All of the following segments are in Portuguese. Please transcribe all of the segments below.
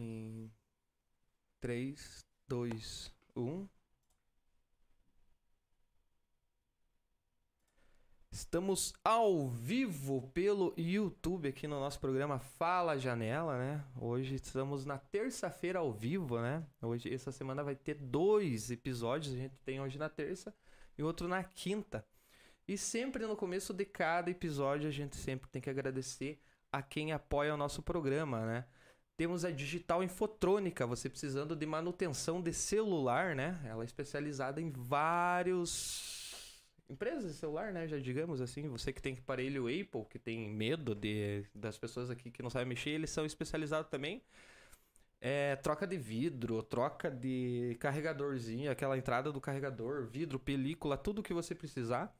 Em 3, 2, 1. Estamos ao vivo pelo YouTube aqui no nosso programa Fala Janela, né? Hoje estamos na terça-feira ao vivo, né? Hoje, essa semana vai ter dois episódios. A gente tem hoje na terça e outro na quinta. E sempre no começo de cada episódio a gente sempre tem que agradecer a quem apoia o nosso programa, né? Temos a Digital Infotrônica, você precisando de manutenção de celular, né? Ela é especializada em vários empresas de celular, né? Já digamos assim, você que tem aparelho Apple, que tem medo de das pessoas aqui que não sabem mexer, eles são especializados também. É, troca de vidro, troca de carregadorzinho, aquela entrada do carregador, vidro, película, tudo que você precisar,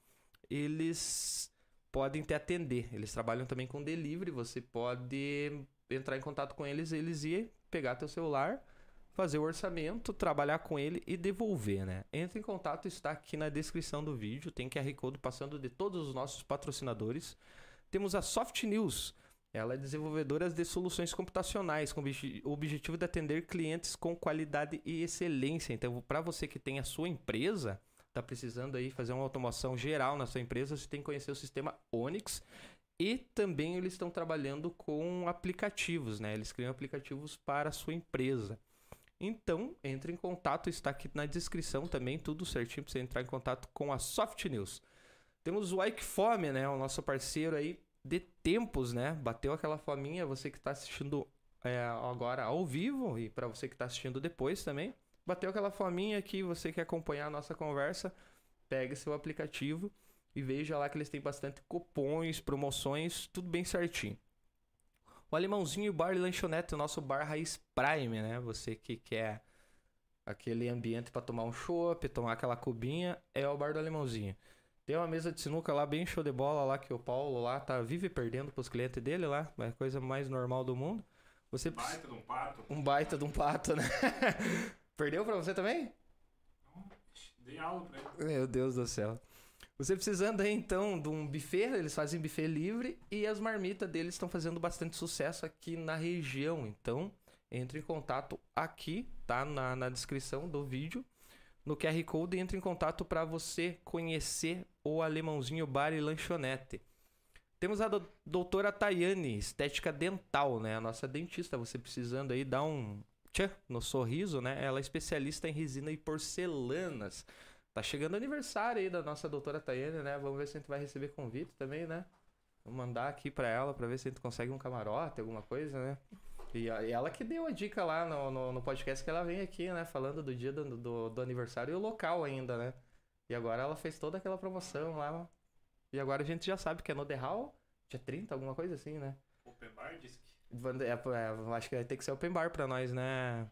eles podem te atender. Eles trabalham também com delivery, você pode entrar em contato com eles, eles iam pegar teu celular, fazer o orçamento, trabalhar com ele e devolver, né? Entre em contato, está aqui na descrição do vídeo, tem QR Code passando de todos os nossos patrocinadores. Temos a Soft News, ela é desenvolvedora de soluções computacionais com o objetivo de atender clientes com qualidade e excelência. Então, para você que tem a sua empresa, está precisando aí fazer uma automação geral na sua empresa, você tem que conhecer o sistema Onyx e também eles estão trabalhando com aplicativos, né? Eles criam aplicativos para a sua empresa. Então, entre em contato, está aqui na descrição também, tudo certinho para você entrar em contato com a Soft News. Temos o Ike Fome, né? O nosso parceiro aí de tempos, né? Bateu aquela fominha, você que está assistindo é, agora ao vivo e para você que está assistindo depois também. Bateu aquela fominha que você quer acompanhar a nossa conversa, pega seu aplicativo e veja lá que eles têm bastante cupons, promoções, tudo bem certinho. O Alemãozinho Bar e Lanchonete, o nosso bar raiz prime, né? Você que quer aquele ambiente para tomar um chopp, tomar aquela cubinha, é o bar do Alemãozinho. Tem uma mesa de sinuca lá bem show de bola lá que o Paulo lá tá vive perdendo pros clientes dele lá, é a coisa mais normal do mundo. Você Um baita de um pato. um baita de um pato, né? Perdeu pra você também? Dei aula pra ele. Meu Deus do céu. Você precisando aí então de um buffet, eles fazem buffet livre e as marmitas deles estão fazendo bastante sucesso aqui na região. Então, entre em contato aqui, tá na, na descrição do vídeo, no QR Code, entre em contato para você conhecer o Alemãozinho Bar e Lanchonete. Temos a do- doutora Tayane, estética dental, né? A nossa dentista, você precisando aí dar um tchan no sorriso, né? Ela é especialista em resina e porcelanas. Tá chegando o aniversário aí da nossa doutora Tayane, né? Vamos ver se a gente vai receber convite também, né? Vou mandar aqui pra ela pra ver se a gente consegue um camarote, alguma coisa, né? E, ela que deu a dica lá no, no, no podcast que ela vem aqui, né? Falando do dia do, do, do aniversário e o local ainda, né? E agora ela fez toda aquela promoção lá. E agora a gente já sabe que é no The Hall, dia 30, alguma coisa assim, né? Open Bar. Vande- é, é, eu acho que vai ter que ser open bar pra nós, né?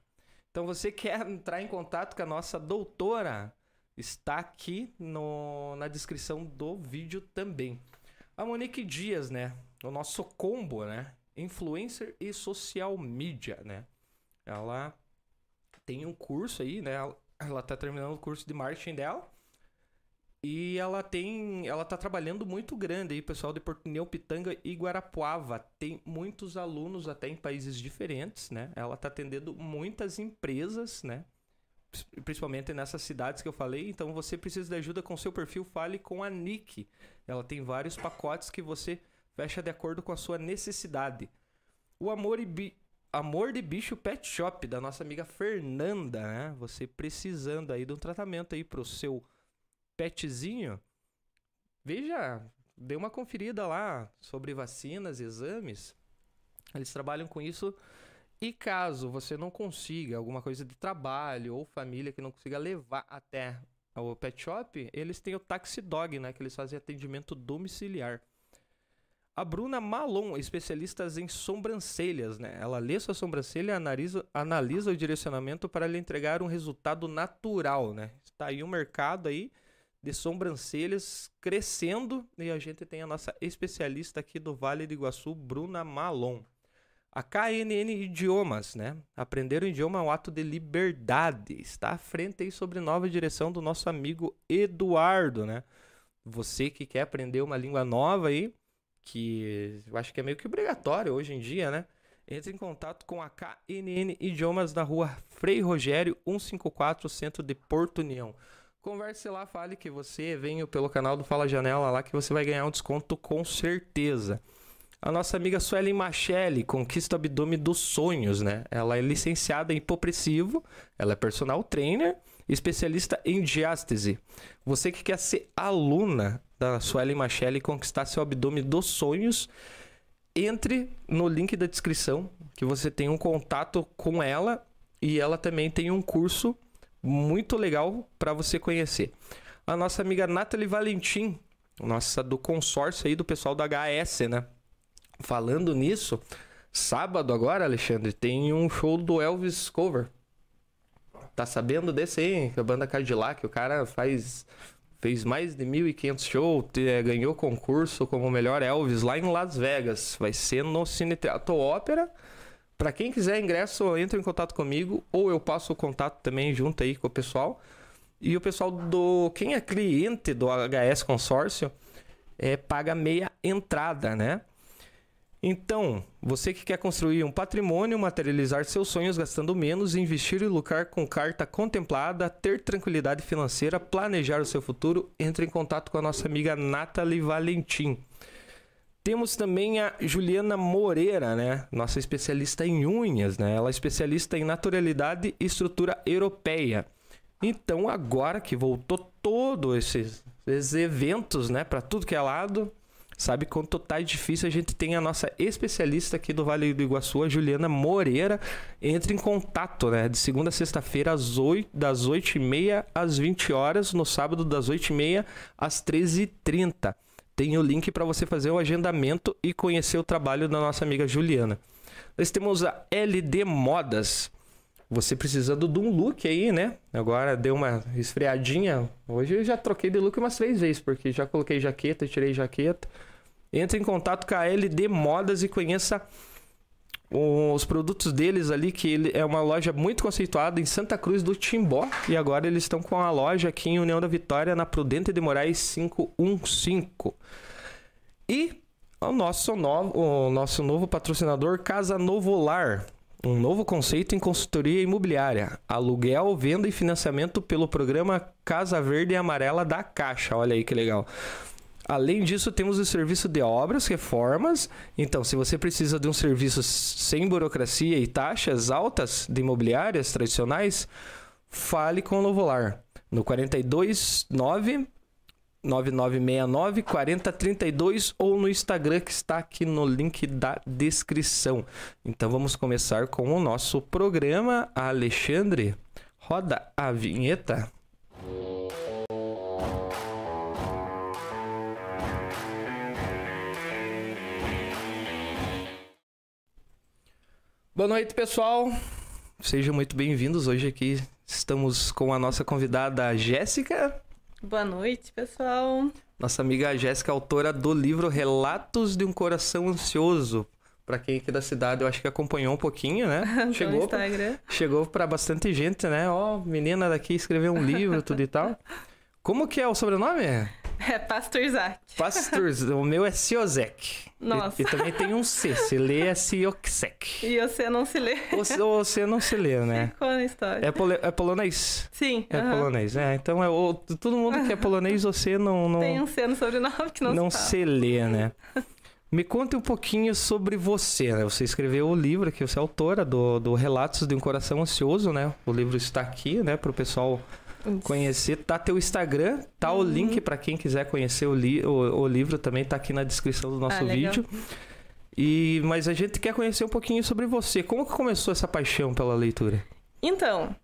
Então você quer entrar em contato com a nossa doutora? Está aqui no, na descrição do vídeo também. A Monique Dias, né? O nosso combo, né? Influencer e social media, né? Ela tem um curso aí, né? Ela- Ela tá terminando o curso de marketing dela. E ela tem. Ela tá trabalhando muito grande aí, pessoal de Porto Neopitanga e Guarapuava. Tem muitos alunos até em países diferentes, né? Ela tá atendendo muitas empresas, né? Principalmente nessas cidades que eu falei. Então você precisa de ajuda com seu perfil, fale com a Nick. Ela tem vários pacotes que você fecha de acordo com a sua necessidade. O Amor e Bi- Amor de Bicho Pet Shop, da nossa amiga Fernanda, né? Você precisando aí de um tratamento aí pro seu petzinho, veja, dê uma conferida lá sobre vacinas, exames. Eles trabalham com isso. E caso você não consiga alguma coisa de trabalho ou família que não consiga levar até o pet shop, eles têm o Taxi Dog, né? Que eles fazem atendimento domiciliar. A Bruna Malon, especialistas em sobrancelhas, né? Ela lê sua sobrancelha, analisa, analisa o direcionamento para lhe entregar um resultado natural, né? Está aí um mercado aí de sobrancelhas crescendo e a gente tem a nossa especialista aqui do Vale do Iguaçu, Bruna Malon. A KNN Idiomas, né? Aprender o idioma é um ato de liberdade. Está à frente aí sobre nova direção do nosso amigo Eduardo, né? Você que quer aprender uma língua nova aí, que eu acho que é meio que obrigatório hoje em dia, né? Entre em contato com a KNN Idiomas na rua Frei Rogério 154, centro de Porto União. Converse lá, fale que você veio pelo canal do Fala Janela lá que você vai ganhar um desconto com certeza. A nossa amiga Suelen Machelli conquista o abdômen dos sonhos, né? Ela é licenciada em hipopressivo, ela é personal trainer, especialista em diástase. Você que quer ser aluna da Suelen Machelli conquistar seu abdômen dos sonhos, entre no link da descrição que você tem um contato com ela e ela também tem um curso muito legal para você conhecer. A nossa amiga Nathalie Valentim, nossa do consórcio aí do pessoal do HS, né? Falando nisso, sábado agora, Alexandre, tem um show do Elvis Cover. Tá sabendo desse aí? A banda Cadillac, o cara faz fez mais de 1.500 shows, é, ganhou concurso como melhor Elvis lá em Las Vegas. Vai ser no Cine Teatro Ópera. Para quem quiser ingresso, entre em contato comigo ou eu passo o contato também junto aí com o pessoal. E o pessoal do quem é cliente do HS Consórcio é paga meia entrada, né? Então, você que quer construir um patrimônio, materializar seus sonhos gastando menos, investir e lucrar com carta contemplada, ter tranquilidade financeira, planejar o seu futuro, entre em contato com a nossa amiga Nathalie Valentim. Temos também a Juliana Moreira, né? Nossa especialista em unhas, né? Ela é especialista em naturalidade e estrutura europeia. Então, agora que voltou todos esses, esses eventos, né, para tudo que é lado, sabe quanto tá difícil a gente tem a nossa especialista aqui do Vale do Iguaçu, a Juliana Moreira, entre em contato, né, de segunda a sexta-feira às 8, das 8h30 às 20 horas, no sábado das 8h30 às 13h30. Tem o link para você fazer o agendamento e conhecer o trabalho da nossa amiga Juliana. Nós temos a LD Modas. Você precisando de um look aí, né? Agora deu uma esfriadinha. Hoje eu já troquei de look umas três vezes, porque já coloquei jaqueta, tirei jaqueta. Entre em contato com a LD Modas e conheça os produtos deles ali, que ele é uma loja muito conceituada em Santa Cruz do Timbó. E agora eles estão com a loja aqui em União da Vitória, na Prudente de Moraes 515. E o nosso novo, o nosso novo patrocinador, Casa Novo Lar. Um novo conceito em consultoria imobiliária, aluguel, venda e financiamento pelo programa Casa Verde e Amarela da Caixa. Olha aí que legal. Além disso, temos o serviço de obras, reformas. Então, se você precisa de um serviço sem burocracia e taxas altas de imobiliárias tradicionais, fale com o Novolar no 429 9969 4032 ou no Instagram que está aqui no link da descrição. Então vamos começar com o nosso programa. Alexandre, roda a vinheta. Boa noite, pessoal. Sejam muito bem-vindos. Hoje aqui estamos com a nossa convidada Jéssica. Boa noite, pessoal. Nossa amiga Jéssica, autora do livro Relatos de um Coração Ansioso. Para quem aqui da cidade, eu acho que acompanhou um pouquinho, né? Chegou Instagram. Chegou para bastante gente, né? Ó, oh, menina daqui escreveu um livro, tudo e tal. Como que é o sobrenome? É Pastorzak. Pastorz, o meu é Siozek. Nossa. E, e, também tem um C, se lê é Sioksek. E você não se lê. O, você não se lê, né? Ficou na história. É, pol, é polonês? Sim. É uh -huh. polonês, é. Então, é, o, todo mundo que é polonês, você não... não tem um C no sobrenome que não, não se, se lê, né? Me conte um pouquinho sobre você, né? Você escreveu o livro, que você é autora do, do Relatos de um Coração Ansioso, né? O livro está aqui, né? Para o pessoal conhecer. Tá teu Instagram, tá uhum. o link para quem quiser conhecer o, li o, o, livro também, tá aqui na descrição do nosso ah, vídeo. E mas a gente quer conhecer um pouquinho sobre você. Como que começou essa paixão pela leitura? Então,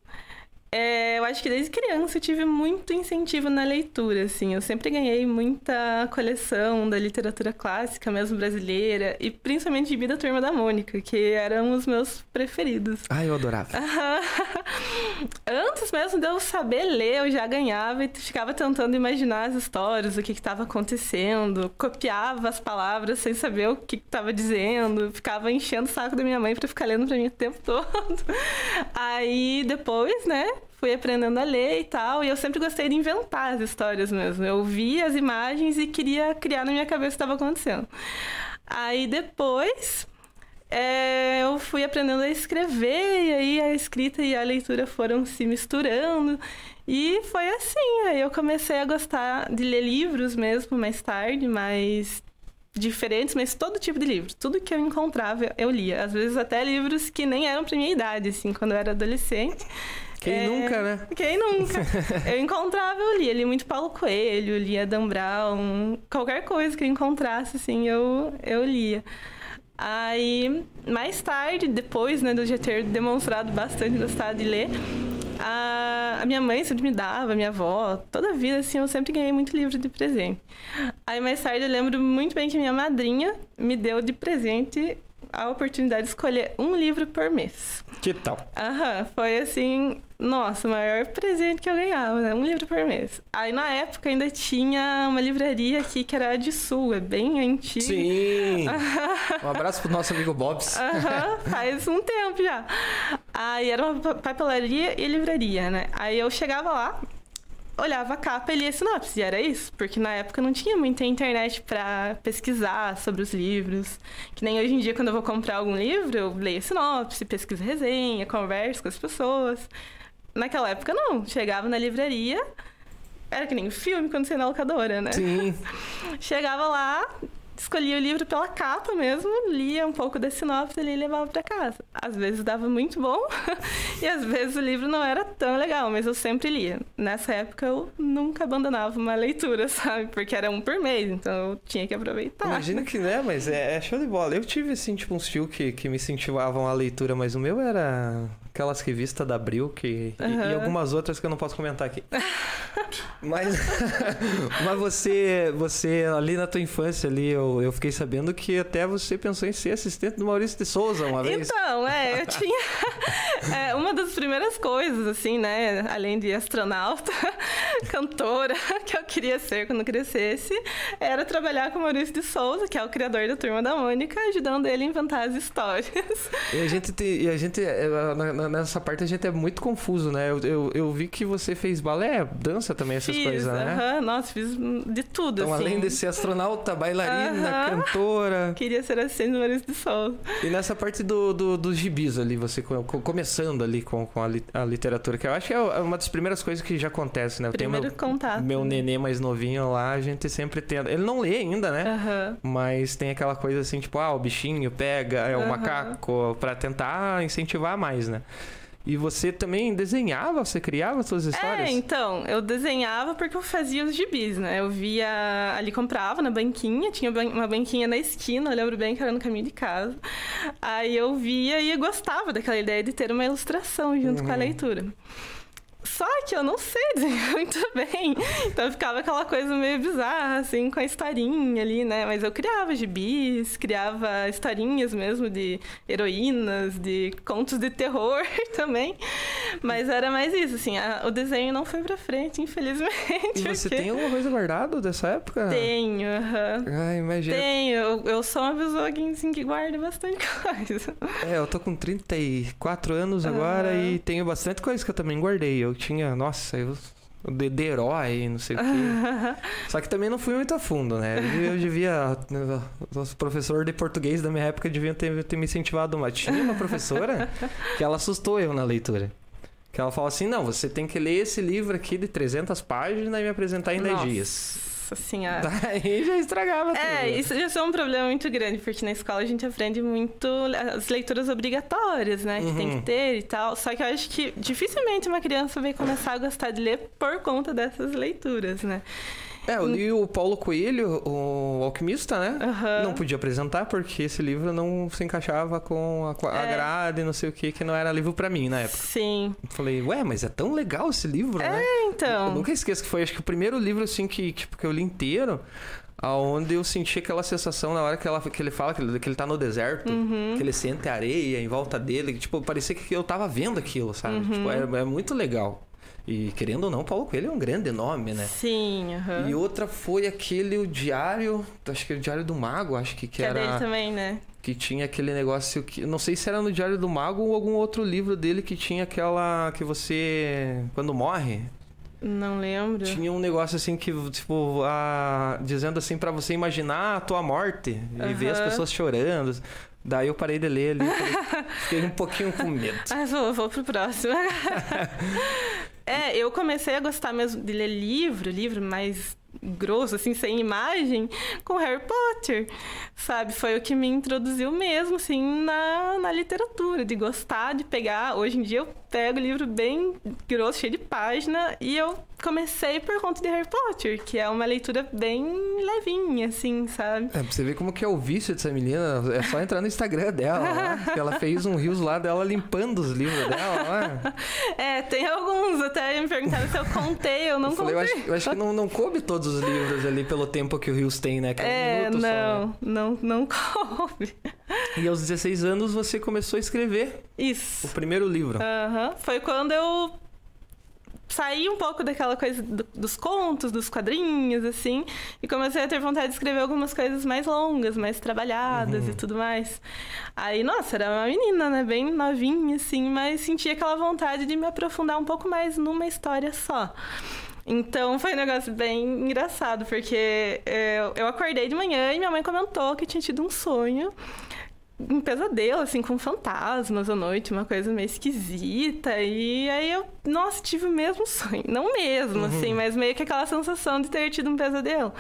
é, eu acho que desde criança eu tive muito incentivo na leitura, assim. Eu sempre ganhei muita coleção da literatura clássica, mesmo brasileira, e principalmente de da Turma da Mônica, que eram os meus preferidos. Ah, eu adorava. Antes mesmo de eu saber ler, eu já ganhava e ficava tentando imaginar as histórias, o que estava acontecendo, copiava as palavras sem saber o que estava dizendo, ficava enchendo o saco da minha mãe para ficar lendo para mim o tempo todo. Aí depois, né, fui aprendendo a ler e tal, e eu sempre gostei de inventar as histórias mesmo. Eu via as imagens e queria criar na minha cabeça o que estava acontecendo. Aí depois é, eu fui aprendendo a escrever, e aí a escrita e a leitura foram se misturando. E foi assim, aí eu comecei a gostar de ler livros mesmo mais tarde, mais diferentes, mas todo tipo de livro. Tudo que eu encontrava, eu lia. Às vezes até livros que nem eram pra minha idade, assim, quando eu era adolescente. Quem É, nunca, né? Quem nunca? eu encontrava, eu lia. Li muito Paulo Coelho, lia Dan Brown, qualquer coisa que eu encontrasse, assim, eu, eu lia. Aí, mais tarde, depois, né, de eu já ter demonstrado bastante gostar de ler, a, a minha mãe sempre me dava, a minha avó, toda a vida, assim, eu sempre ganhei muito livro de presente. Aí, mais tarde, eu lembro muito bem que minha madrinha me deu de presente a oportunidade de escolher um livro por mês. Que tal? Aham, foi assim, nossa, o maior presente que eu ganhava, né? Um livro por mês. Aí na época ainda tinha uma livraria aqui que era a de Sul, é bem antiga. Sim! Um abraço pro nosso amigo Bobs. Aham, faz um tempo já. Aí era uma pa- papelaria e livraria, né? Aí eu chegava lá, olhava a capa e lia a sinopse, e era isso, porque na época não tinha muita internet pra pesquisar sobre os livros. Que nem hoje em dia, quando eu vou comprar algum livro, eu leio a sinopse, pesquiso resenha, converso com as pessoas. Naquela época, não. Chegava na livraria, era que nem filme quando você ia na locadora, né? Sim. Chegava lá, escolhia o livro pela capa mesmo, lia um pouco da sinopse ali e levava pra casa. Às vezes dava muito bom e às vezes o livro não era tão legal, mas eu sempre lia. Nessa época eu nunca abandonava uma leitura, sabe? Porque era um por mês, então eu tinha que aproveitar. Imagina que, né? Mas é, é show de bola. Eu tive, assim, tipo, uns fios que, que me incentivavam a leitura, mas o meu era aquelas revistas da Abril que, e- e, Aham. algumas outras que eu não posso comentar aqui. mas mas você, você, ali na tua infância, ali, eu, eu fiquei sabendo que até você pensou em ser assistente do Maurício de Souza uma vez. Então, é, eu tinha. é, uma das primeiras coisas, assim, né? Além de astronauta, cantora, que eu queria ser quando crescesse, era trabalhar com o Maurício de Souza, que é o criador da Turma da Mônica, ajudando ele a inventar as histórias. E a gente, te- e a gente é, nessa parte, a gente é muito confuso, né? Eu, eu, eu vi que você fez balé, dança também, essas fiz, coisas, né? aham, nossa, fiz de tudo, Então, assim. além de ser astronauta, bailarina, Aham. cantora. Queria ser assistente do Maurício de Souza. E nessa parte do, do, dos gibis ali, você co- co- começando ali com, com a, li- a literatura, que eu acho que é uma das primeiras coisas que já acontece, né? Eu tenho Primeiro meu, contato. meu né? nenê mais novinho lá, a gente sempre tem. Ele não lê ainda, né? Aham. Mas tem aquela coisa assim, tipo, ah, o bichinho pega, é o Aham. macaco, pra tentar incentivar mais, né? E você também desenhava, você criava suas histórias? É, então, eu desenhava porque eu fazia os gibis, né? Eu via ali, comprava na banquinha, tinha uma banquinha na esquina, eu lembro bem que era no caminho de casa. Aí eu via e gostava daquela ideia de ter uma ilustração junto com a Uhum. leitura. Só que eu não sei desenhar muito bem. Então ficava aquela coisa meio bizarra, assim, com a historinha ali, né? Mas eu criava gibis, criava historinhas mesmo de heroínas, de contos de terror também. Mas era mais isso, assim, a- o desenho não foi pra frente, infelizmente. E você porque tem alguma coisa guardada dessa época? Tenho, aham. Ai, imagina. Tenho, eu, eu sou uma pessoa que, assim, que guarda bastante coisa. É, eu tô com 34 anos agora e tenho bastante coisa que eu também guardei. Eu tinha, nossa, eu. O de, herói, não sei o quê. Só que também não fui muito a fundo, né? Eu, eu devia. Os professor de português da minha época deviam ter, ter me incentivado mais. Tinha uma professora que ela assustou eu na leitura. Que ela falou assim: não, você tem que ler esse livro aqui de 300 páginas e me apresentar em 10 dias. Nossa senhora. Daí já estragava tudo. É, isso já é um problema muito grande, porque na escola a gente aprende muito as leituras obrigatórias, né? Que tem Uhum. que ter e tal. Só que eu acho que dificilmente uma criança vai começar a gostar de ler por conta dessas leituras, né? É, eu li o Paulo Coelho, o Alquimista, né? Aham. Não podia apresentar porque esse livro não se encaixava com a, a É. grade, não sei o que, que não era livro pra mim na época. Sim. Eu Falei, ué, mas é tão legal esse livro, né? Eu Então. nunca esqueço que foi, acho que o primeiro livro, assim, que, que, que eu li inteiro, aonde eu senti aquela sensação na hora que, ela, que ele fala que ele, que ele tá no deserto, Uhum. que ele sente a areia em volta dele, que, tipo, parecia que eu tava vendo aquilo, sabe? Uhum. Tipo, é, é muito legal. E querendo ou não, Paulo Coelho é um grande nome, né? Sim, aham. E outra foi aquele o diário, acho que é o diário do mago, acho que, que, Que é dele era também, né? que tinha aquele negócio que não sei se era no diário do mago ou algum outro livro dele que tinha aquela que você quando morre Não lembro. tinha um negócio assim que tipo a, dizendo assim pra você imaginar a tua morte e ver as pessoas chorando. Daí eu parei de ler ali, fiquei um pouquinho com medo. Ah, vou, vou pro próximo. é, eu comecei a gostar mesmo de ler livro, livro mais grosso, assim, sem imagem, com Harry Potter, sabe? Foi o que me introduziu mesmo, assim, na, na literatura, de gostar, de pegar. Hoje em dia eu pego livro bem grosso, cheio de página, e eu comecei por conta de Harry Potter, que é uma leitura bem levinha, assim, sabe? É, pra você ver como que é o vício dessa menina, é só entrar no Instagram dela, que ela fez um rios lá dela limpando os livros dela, lá. É, tem alguns, até me perguntaram se eu contei, eu não Eu, falei, contei. eu acho, eu acho que não, não coube todos os livros ali pelo tempo que o Rios tem, né? Que É, um minuto não, só, não, não coube. E aos 16 anos você começou a escrever o Isso. primeiro livro. Aham. Foi quando eu saí um pouco daquela coisa do- dos contos, dos quadrinhos, assim, e comecei a ter vontade de escrever algumas coisas mais longas, mais trabalhadas e tudo mais. Aí, nossa, era uma menina, né? Bem novinha, assim, mas sentia aquela vontade de me aprofundar um pouco mais numa história só. Então foi um negócio bem engraçado, porque é, eu acordei de manhã e minha mãe comentou que tinha tido um sonho um pesadelo, assim, com fantasmas à noite, uma coisa meio esquisita. E aí eu, nossa, tive o mesmo sonho. Não mesmo, assim, mas meio que aquela sensação de ter tido um pesadelo.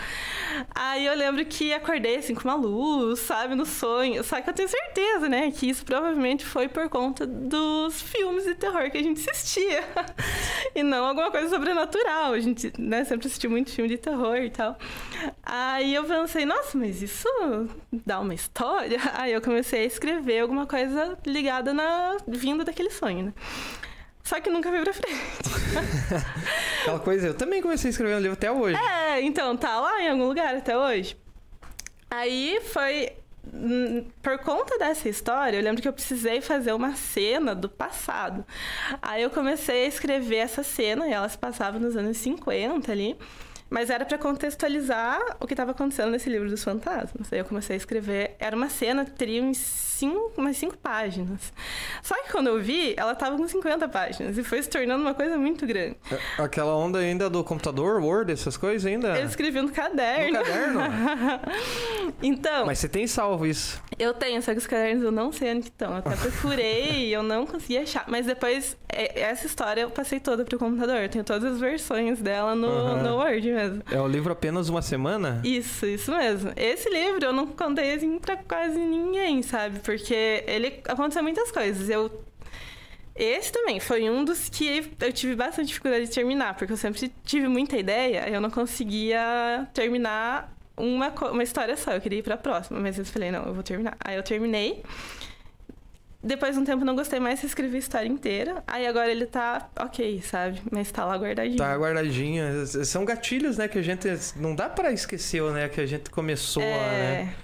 Aí eu lembro que acordei, assim, com uma luz, sabe, no sonho. Só que eu tenho certeza, né, que isso provavelmente foi por conta dos filmes de terror que a gente assistia. e não alguma coisa sobrenatural. A gente, né, sempre assistiu muito filme de terror e tal. Aí eu pensei, nossa, mas isso dá uma história? Aí eu comecei a escrever alguma coisa ligada na vinda daquele sonho, né? Só que nunca veio pra frente. Aquela coisa, eu também comecei a escrever um livro até hoje. É, então tá lá em algum lugar até hoje. Aí foi. hum, Por conta dessa história, eu lembro que eu precisei fazer uma cena do passado. Aí eu comecei a escrever essa cena, e elas passavam nos anos 50 ali. Mas era pra contextualizar o que estava acontecendo nesse livro dos fantasmas. Aí eu comecei a escrever. Era uma cena teria uns cinco, umas cinco páginas. Só que quando eu vi, ela tava com 50 páginas. E foi se tornando uma coisa muito grande. Aquela onda ainda do computador, Word, essas coisas ainda. Eu escrevi no No caderno. caderno? então, Mas você tem salvo isso. eu tenho, só que os cadernos eu não sei onde estão. Eu até procurei e eu não consegui achar. Mas depois, é- essa história eu passei toda pro computador. Eu tenho todas as versões dela no, Aham. no Word mesmo. É o livro apenas uma semana? Isso, isso mesmo. Esse livro eu não contei assim pra quase ninguém, sabe? Porque ele aconteceu muitas coisas. Eu. Esse também foi um dos que eu tive bastante dificuldade de terminar, porque eu sempre tive muita ideia e eu não conseguia terminar uma, uma história só. Eu queria ir pra próxima, mas eu falei, não, eu vou terminar. Aí eu terminei. Depois de um tempo não gostei mais, escrevi a história inteira. Aí agora ele tá ok, sabe? Mas tá lá guardadinho. Tá guardadinha. São gatilhos, né? Que a gente. Não dá pra esquecer, né? Que a gente começou, né?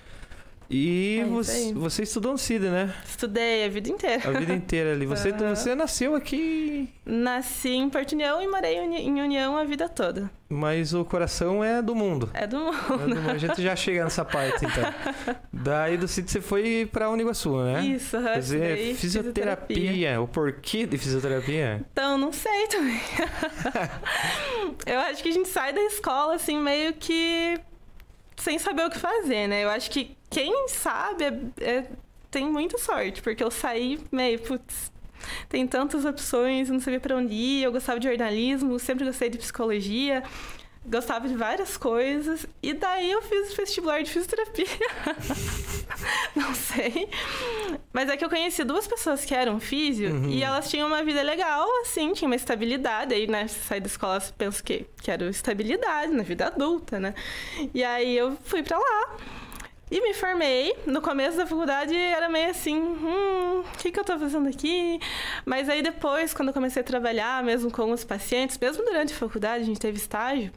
E É você, você estudou no CID, né? estudei a vida inteira. A vida inteira ali. Você, Aham. você nasceu aqui, Nasci em Porto União e morei em Uni- em União a vida toda. mas o coração é do mundo. É do mundo. É do mundo. A gente já chega nessa parte, então. Daí do CID você foi pra Uniguaçu, né? Isso, aham, Fazer estudei fisioterapia. O porquê de fisioterapia? Então, não sei também. eu acho que a gente sai da escola, assim, meio que sem saber o que fazer, né? Eu acho que quem sabe é- é- tem muita sorte, porque eu saí meio, putz, tem tantas opções, eu não sabia pra onde ir, eu gostava de jornalismo, sempre gostei de psicologia, gostava de várias coisas, e daí eu fiz o vestibular de fisioterapia. não sei. Mas é que eu conheci duas pessoas que eram físio Uhum. e elas tinham uma vida legal, assim, tinha uma estabilidade. Aí, né, você sai da escola, você pensa que quero estabilidade na vida adulta, né? E aí eu fui pra lá. E me formei. No começo da faculdade era meio assim, hum, o que, que eu tô fazendo aqui? Mas aí depois, quando eu comecei a trabalhar, mesmo com os pacientes, mesmo durante a faculdade, a gente teve estágio,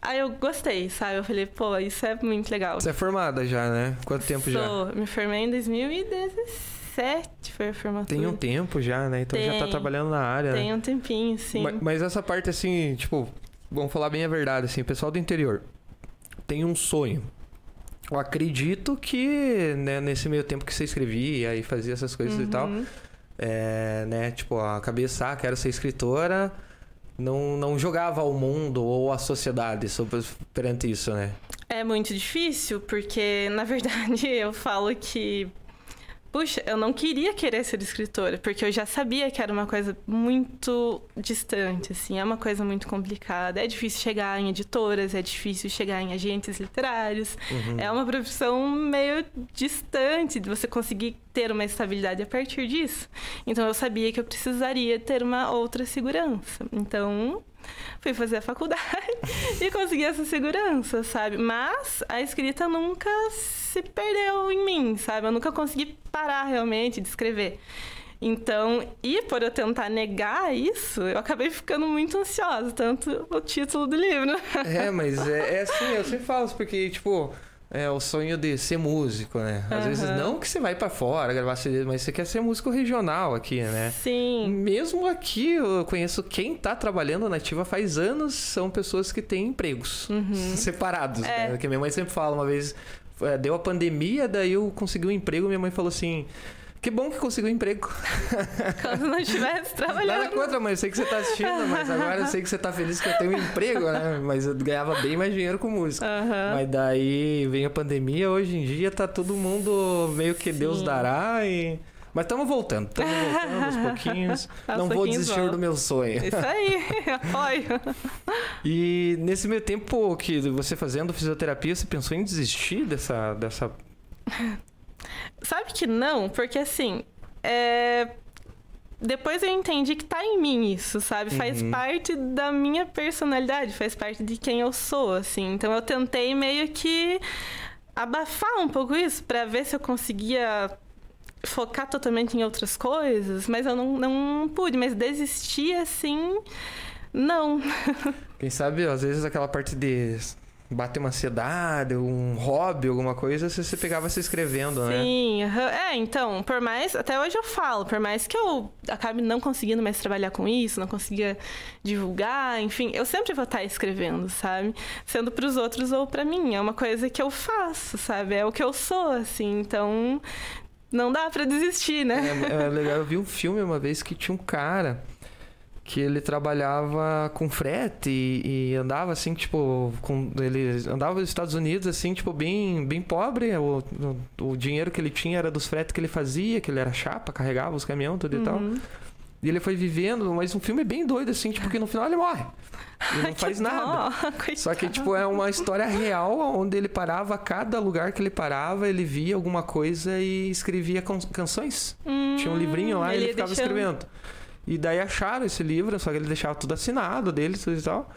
aí eu gostei, sabe? Eu falei, pô, isso é muito legal. Você é formada já, né? Quanto tempo já? Sou. Me formei em 2017, foi a formatura. Tem um tempo já, né? Então já tá Tem. trabalhando na área, né? Tem um tempinho, sim. Ma- Mas essa parte, assim, tipo, vamos falar bem a verdade, assim, o pessoal do interior tem um sonho. Eu acredito que, né, nesse meio tempo que você escrevia e fazia essas coisas e tal, Uhum. é, né, tipo, a cabeça, ah, quero ser escritora, não, não jogava ao mundo ou à sociedade sobre, perante isso, né? É muito difícil, porque, na verdade, eu falo que Puxa, eu não queria querer ser escritora, porque eu já sabia que era uma coisa muito distante, assim, é uma coisa muito complicada. É difícil chegar em editoras, é difícil chegar em agentes literários. Uhum. É uma profissão meio distante de você conseguir ter uma estabilidade a partir disso. Então eu sabia que eu precisaria ter uma outra segurança. Então fui fazer a faculdade e consegui essa segurança, sabe? Mas a escrita nunca se perdeu em mim, sabe? Eu nunca consegui parar realmente de escrever. Então, e por eu tentar negar isso, eu acabei ficando muito ansiosa, tanto o título do livro. É, mas é, é assim, eu sempre falo porque, tipo, é o sonho de ser músico, né? Às Aham. vezes não que você vai pra fora gravar CD, mas você quer ser músico regional aqui, né? Sim. Mesmo aqui, eu conheço quem tá trabalhando na ativa faz anos, são pessoas que têm empregos separados. É. Né? Que minha mãe sempre fala, uma vez é, deu a pandemia, daí eu consegui um emprego, minha mãe falou assim. Que bom que conseguiu um emprego. Quando não estivesse Nada trabalhando. contra, mãe. Eu sei que você tá assistindo, mas agora eu sei que você tá feliz que eu tenho um emprego, né? Mas eu ganhava bem mais dinheiro com música. Aham. Mas daí vem a pandemia, hoje em dia tá todo mundo meio que Deus Sim. dará e. Mas estamos voltando, estamos voltando aos pouquinhos. Aos Não vou desistir vão. do meu sonho. Isso aí, apoio. E nesse meio tempo que você fazendo fisioterapia, você pensou em desistir dessa. dessa... Sabe que não, porque assim, é... depois eu entendi que tá em mim isso, sabe? Faz Uhum. parte da minha personalidade, faz parte de quem eu sou, assim. Então eu tentei meio que abafar um pouco isso pra ver se eu conseguia focar totalmente em outras coisas, mas eu não, não pude, mas desistir assim, não. Quem sabe, às vezes, aquela parte de bater uma ansiedade, um hobby, alguma coisa, você, você pegava se escrevendo, né? Sim, é, então, por mais, até hoje eu falo, por mais que eu acabe não conseguindo mais trabalhar com isso, não consiga divulgar, enfim, eu sempre vou estar escrevendo, sabe? Sendo pros outros ou pra mim, é uma coisa que eu faço, sabe? É o que eu sou, assim, então não dá pra desistir, né? É, é legal, eu vi um filme uma vez que tinha um cara que ele trabalhava com frete e, e andava assim, tipo, com, ele andava nos Estados Unidos assim, tipo, bem, bem pobre. O, o, o dinheiro que ele tinha era dos fretes que ele fazia, que ele era chapa, carregava os caminhões, tudo e tal. Uhum. E ele foi vivendo, mas um filme bem doido, assim, tipo, que no final ele morre. E não faz nada. Só que, tipo, é uma história real, onde ele parava, cada lugar que ele parava, ele via alguma coisa e escrevia can- canções. Tinha um livrinho lá e ele ia ficava deixando- escrevendo. E daí acharam esse livro, só que ele deixava tudo assinado dele, tudo e tal.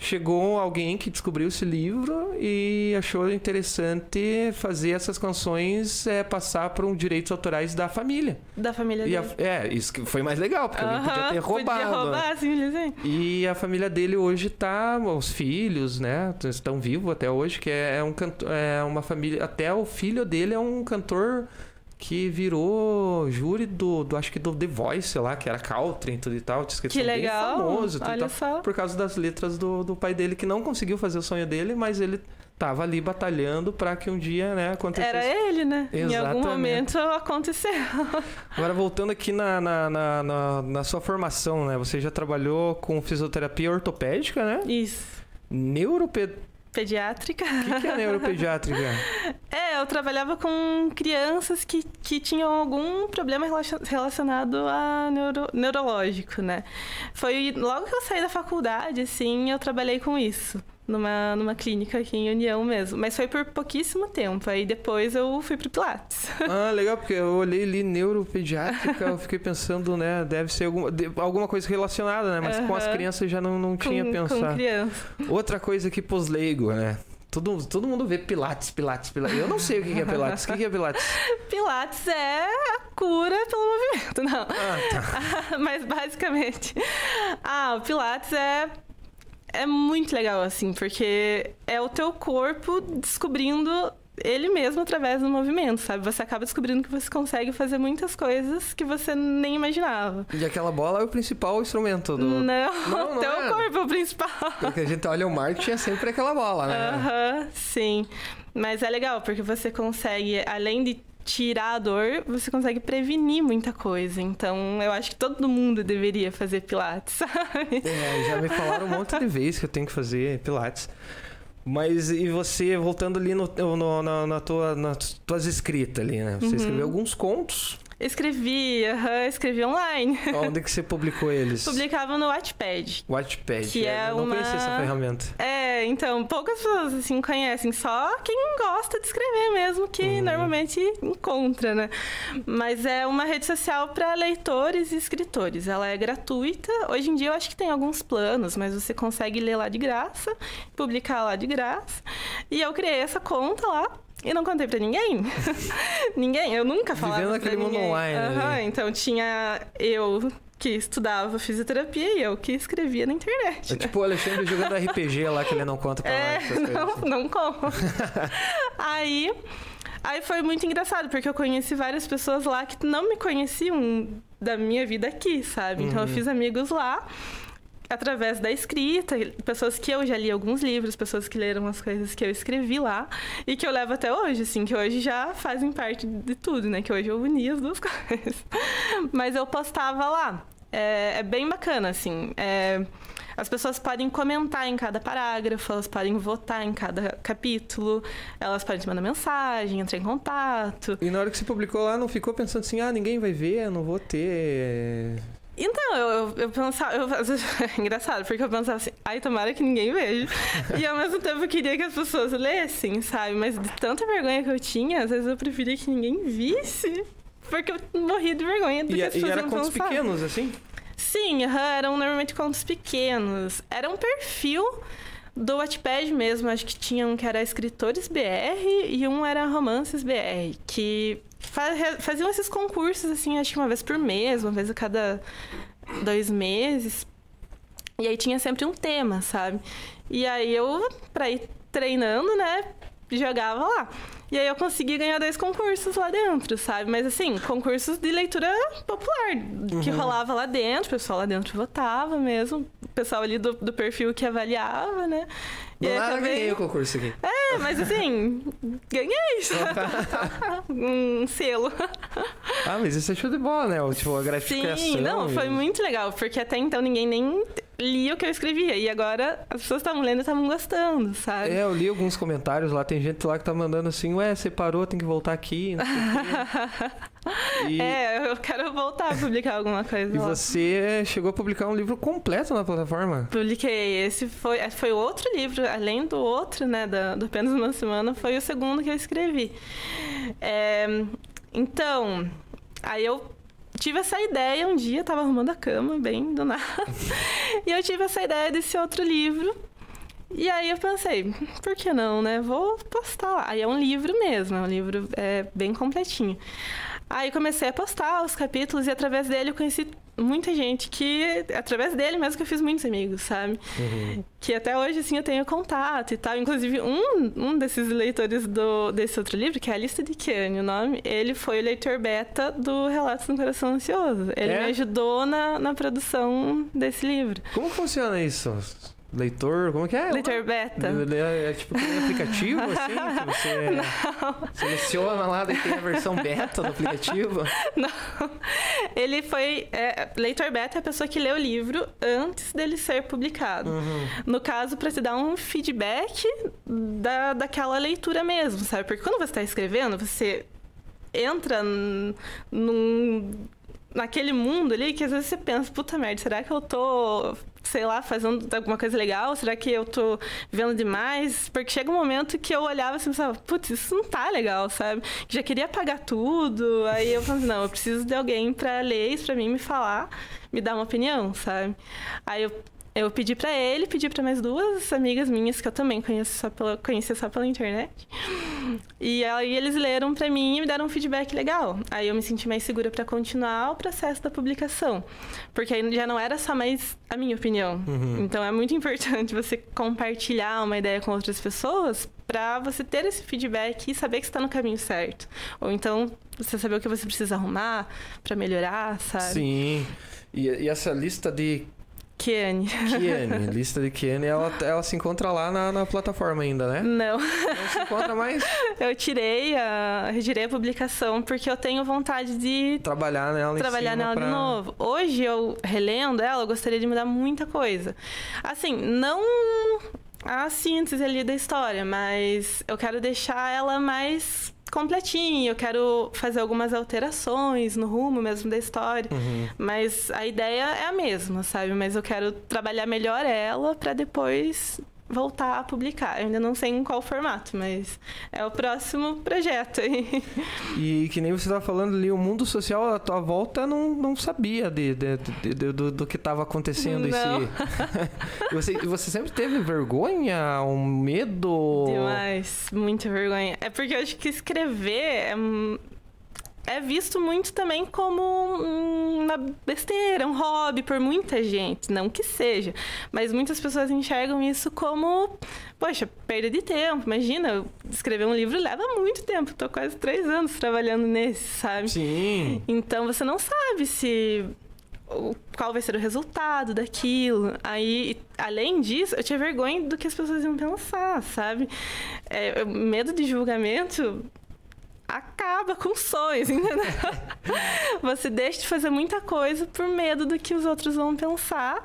Chegou alguém que descobriu esse livro e achou interessante fazer essas canções é, passar por um direitos autorais da família. Da família E a- dele. é, isso que foi mais legal, porque alguém podia Aham, ter roubado. Podia roubar, assim, assim. E a família dele hoje tá. Os filhos, né? Estão vivos até hoje, que é, é um cantor, é uma família. Até o filho dele é um cantor que virou júri do, do acho que do The Voice, sei lá, que era country e tudo e tal. Diz que, Que legal. bem famoso, tudo e Olha tal, só. por causa das letras do, do pai dele, que não conseguiu fazer o sonho dele, mas ele tava ali batalhando pra que um dia, né, acontecesse. Era ele, né? Em algum Exatamente. momento aconteceu. Agora, voltando aqui na, na, na, na- na sua formação, né? Você já trabalhou com fisioterapia ortopédica, né? Isso. Neurope... Pediátrica. O que, que é neuropediátrica? É, eu trabalhava com crianças que, que tinham algum problema relacion- relacionado a neuro, neurológico, né? Foi logo que eu saí da faculdade, assim, eu trabalhei com isso. Numa, numa clínica aqui em União mesmo. Mas foi por pouquíssimo tempo. Aí depois eu fui pro Pilates. Ah, legal, porque eu olhei ali neuropediátrica, eu fiquei pensando, né? Deve ser alguma, de- alguma coisa relacionada, né? Mas com as crianças já não, não tinha com, com pensado. criança. Outra coisa que pros leigo, né? Todo, todo mundo vê Pilates, Pilates, Pilates. Eu não sei o que é Pilates. O que que é Pilates? Pilates é a cura pelo movimento, não. Ah, tá. Mas basicamente. Ah, o Pilates é. É muito legal, assim, porque é o teu corpo descobrindo ele mesmo através do movimento, sabe? Você acaba descobrindo que você consegue fazer muitas coisas que você nem imaginava. E aquela bola é o principal instrumento do. Não, Não, o não teu é. corpo é o principal. Porque a gente olha o marketing é sempre aquela bola, né? Aham, sim. Mas é legal, porque você consegue, além de tirar a dor, você consegue prevenir muita coisa. Então, eu acho que todo mundo deveria fazer pilates, sabe? É, já me falaram um monte de vezes que eu tenho que fazer Pilates. Mas e você, voltando ali no, no- na, na tua, nas tuas escritas ali, né? Você escreveu alguns contos. Escrevi, aham, escrevi online. Onde que você publicou eles? Publicava no Wattpad. Wattpad. Que é Eu não uma- conhecia essa ferramenta. É, então, poucas pessoas assim conhecem, só quem gosta de escrever mesmo que Uhum. normalmente encontra, né? Mas é uma rede social para leitores e escritores. Ela é gratuita. Hoje em dia eu acho que tem alguns planos, mas você consegue ler lá de graça, publicar lá de graça. E eu criei essa conta lá. E não contei pra ninguém. ninguém, eu nunca falava Vivendo aquele mundo ninguém. online Aham, ali. então tinha eu que estudava fisioterapia e eu que escrevia na internet. É né? tipo o Alexandre jogando RPG lá que ele não conta pra É, nós. essas coisas. não, não como. aí, aí foi muito engraçado, porque eu conheci várias pessoas lá que não me conheciam da minha vida aqui, sabe? Então eu Uhum. fiz amigos lá através da escrita, pessoas que eu já li alguns livros, pessoas que leram as coisas que eu escrevi lá e que eu levo até hoje, assim, que hoje já fazem parte de tudo, né? Que hoje eu uni as duas coisas. Mas eu postava lá. É, é bem bacana, assim. É, as pessoas podem comentar em cada parágrafo, elas podem votar em cada capítulo, elas podem te mandar mensagem, entrar em contato. E na hora que você publicou lá, não ficou pensando assim, ah, ninguém vai ver, eu não vou ter. Então, eu, eu, pensava. Eu, é engraçado, porque eu pensava assim, ai, tomara que ninguém veja. e ao mesmo tempo eu queria que as pessoas lessem, sabe? Mas de tanta vergonha que eu tinha, às vezes eu preferia que ninguém visse. Porque eu morria de vergonha do E, que as e pessoas era iam contos pequenos, assim? Sim, eram normalmente contos pequenos. Era um perfil do Wattpad mesmo. Acho que tinha um que era Escritores BR e um era Romances BR. Que fa- faziam esses concursos, assim, acho que uma vez por mês, uma vez a cada dois meses. E aí tinha sempre um tema, sabe? E aí eu, pra ir treinando, né, jogava lá. E aí eu consegui ganhar dois concursos lá dentro, sabe? Mas assim, concursos de leitura popular, que Uhum. rolava lá dentro, o pessoal lá dentro votava mesmo, o pessoal ali do, do perfil que avaliava, né? E Do nada eu acabei- ganhei o concurso aqui. É, mas assim, ganhei, um selo. Ah, mas isso é show de bola, né? O, Tipo, a gratificação. Sim, não, foi muito legal, porque até então ninguém nem lia o que eu escrevia. E agora as pessoas estavam lendo e estavam gostando, sabe? É, eu li alguns comentários lá, tem gente lá que tá mandando assim, ué, você parou, tem que voltar aqui. E, É, eu quero voltar a publicar alguma coisa e lá. você chegou a publicar um livro completo na plataforma. Publiquei. Esse foi, é, foi outro livro, além do outro, né, da- do Apenas Uma Semana, foi o segundo que eu escrevi. É, então, aí eu tive essa ideia um dia, tava arrumando a cama, bem do nada, e eu tive essa ideia desse outro livro. E aí eu pensei, por que não, né? Vou postar lá. Aí é um livro mesmo, é um livro é, bem completinho. Aí comecei a postar os capítulos e através dele eu conheci muita gente que, através dele mesmo que eu fiz muitos amigos, sabe? Que até hoje, assim, eu tenho contato e tal. Inclusive, um, um desses leitores do, desse outro livro, que é a Lista de Kiane, o nome, ele foi o leitor beta do Relatos do Coração Ansioso. Ele É? me ajudou na, na produção desse livro. Como funciona isso? Leitor, como que é? Leitor beta. É, é tipo aquele aplicativo, assim, que você seleciona lá, daí tem a versão beta do aplicativo. Não. Ele foi. é, leitor beta é a pessoa que lê o livro antes dele ser publicado. Uhum. No caso, para te dar um feedback da, daquela leitura mesmo, sabe? Porque quando você está escrevendo, você entra num, naquele mundo ali que às vezes você pensa, puta merda, será que eu tô, sei lá, fazendo alguma coisa legal? Será que eu tô vendo demais? Porque chega um momento que eu olhava assim e pensava, putz, isso não tá legal, sabe? Já queria apagar tudo. Aí eu falei, não, eu preciso de alguém pra ler isso pra mim, me falar, me dar uma opinião, sabe? Aí eu eu pedi pra ele, pedi pra mais duas amigas minhas que eu também conheço só pela, conheci só pela internet. E aí eles leram pra mim e me deram um feedback legal. Aí eu me senti mais segura pra continuar o processo da publicação, porque aí já não era só mais a minha opinião. Então é muito importante você compartilhar uma ideia com outras pessoas pra você ter esse feedback e saber que você tá no caminho certo. Ou então você saber o que você precisa arrumar pra melhorar, sabe? Sim. E, e essa lista de Kiane. Kiane, lista de Kiane, ela, ela se encontra lá na, na plataforma ainda, né? Não. Não se encontra mais Eu tirei a, retirei a publicação porque eu tenho vontade de trabalhar nela trabalhar nela pra... de novo. Hoje eu relendo ela, eu gostaria de mudar muita coisa. Assim, não a síntese ali da história, mas eu quero deixar ela mais completinha, eu quero fazer algumas alterações no rumo mesmo da história, Uhum. mas a ideia é a mesma, sabe? Mas eu quero trabalhar melhor ela para depois voltar a publicar. Eu ainda não sei em qual formato, mas é o próximo projeto aí. E que nem você estava falando ali, o mundo social à tua volta não, não sabia de, de- de- de- do, do que estava acontecendo. Não. Esse... você, você sempre teve vergonha, um medo? Demais, muita vergonha. É porque eu acho que escrever é, é visto muito também como um- uma besteira, um hobby por muita gente. Não que seja, mas muitas pessoas enxergam isso como, poxa, perda de tempo. Imagina, escrever um livro leva muito tempo. Tô quase três anos trabalhando nesse, sabe? Sim. Então você não sabe se qual vai ser o resultado daquilo. Aí, além disso, eu tinha vergonha do que as pessoas iam pensar, sabe? É, medo de julgamento acaba com sonhos, entendeu? você deixa de fazer muita coisa por medo do que os outros vão pensar.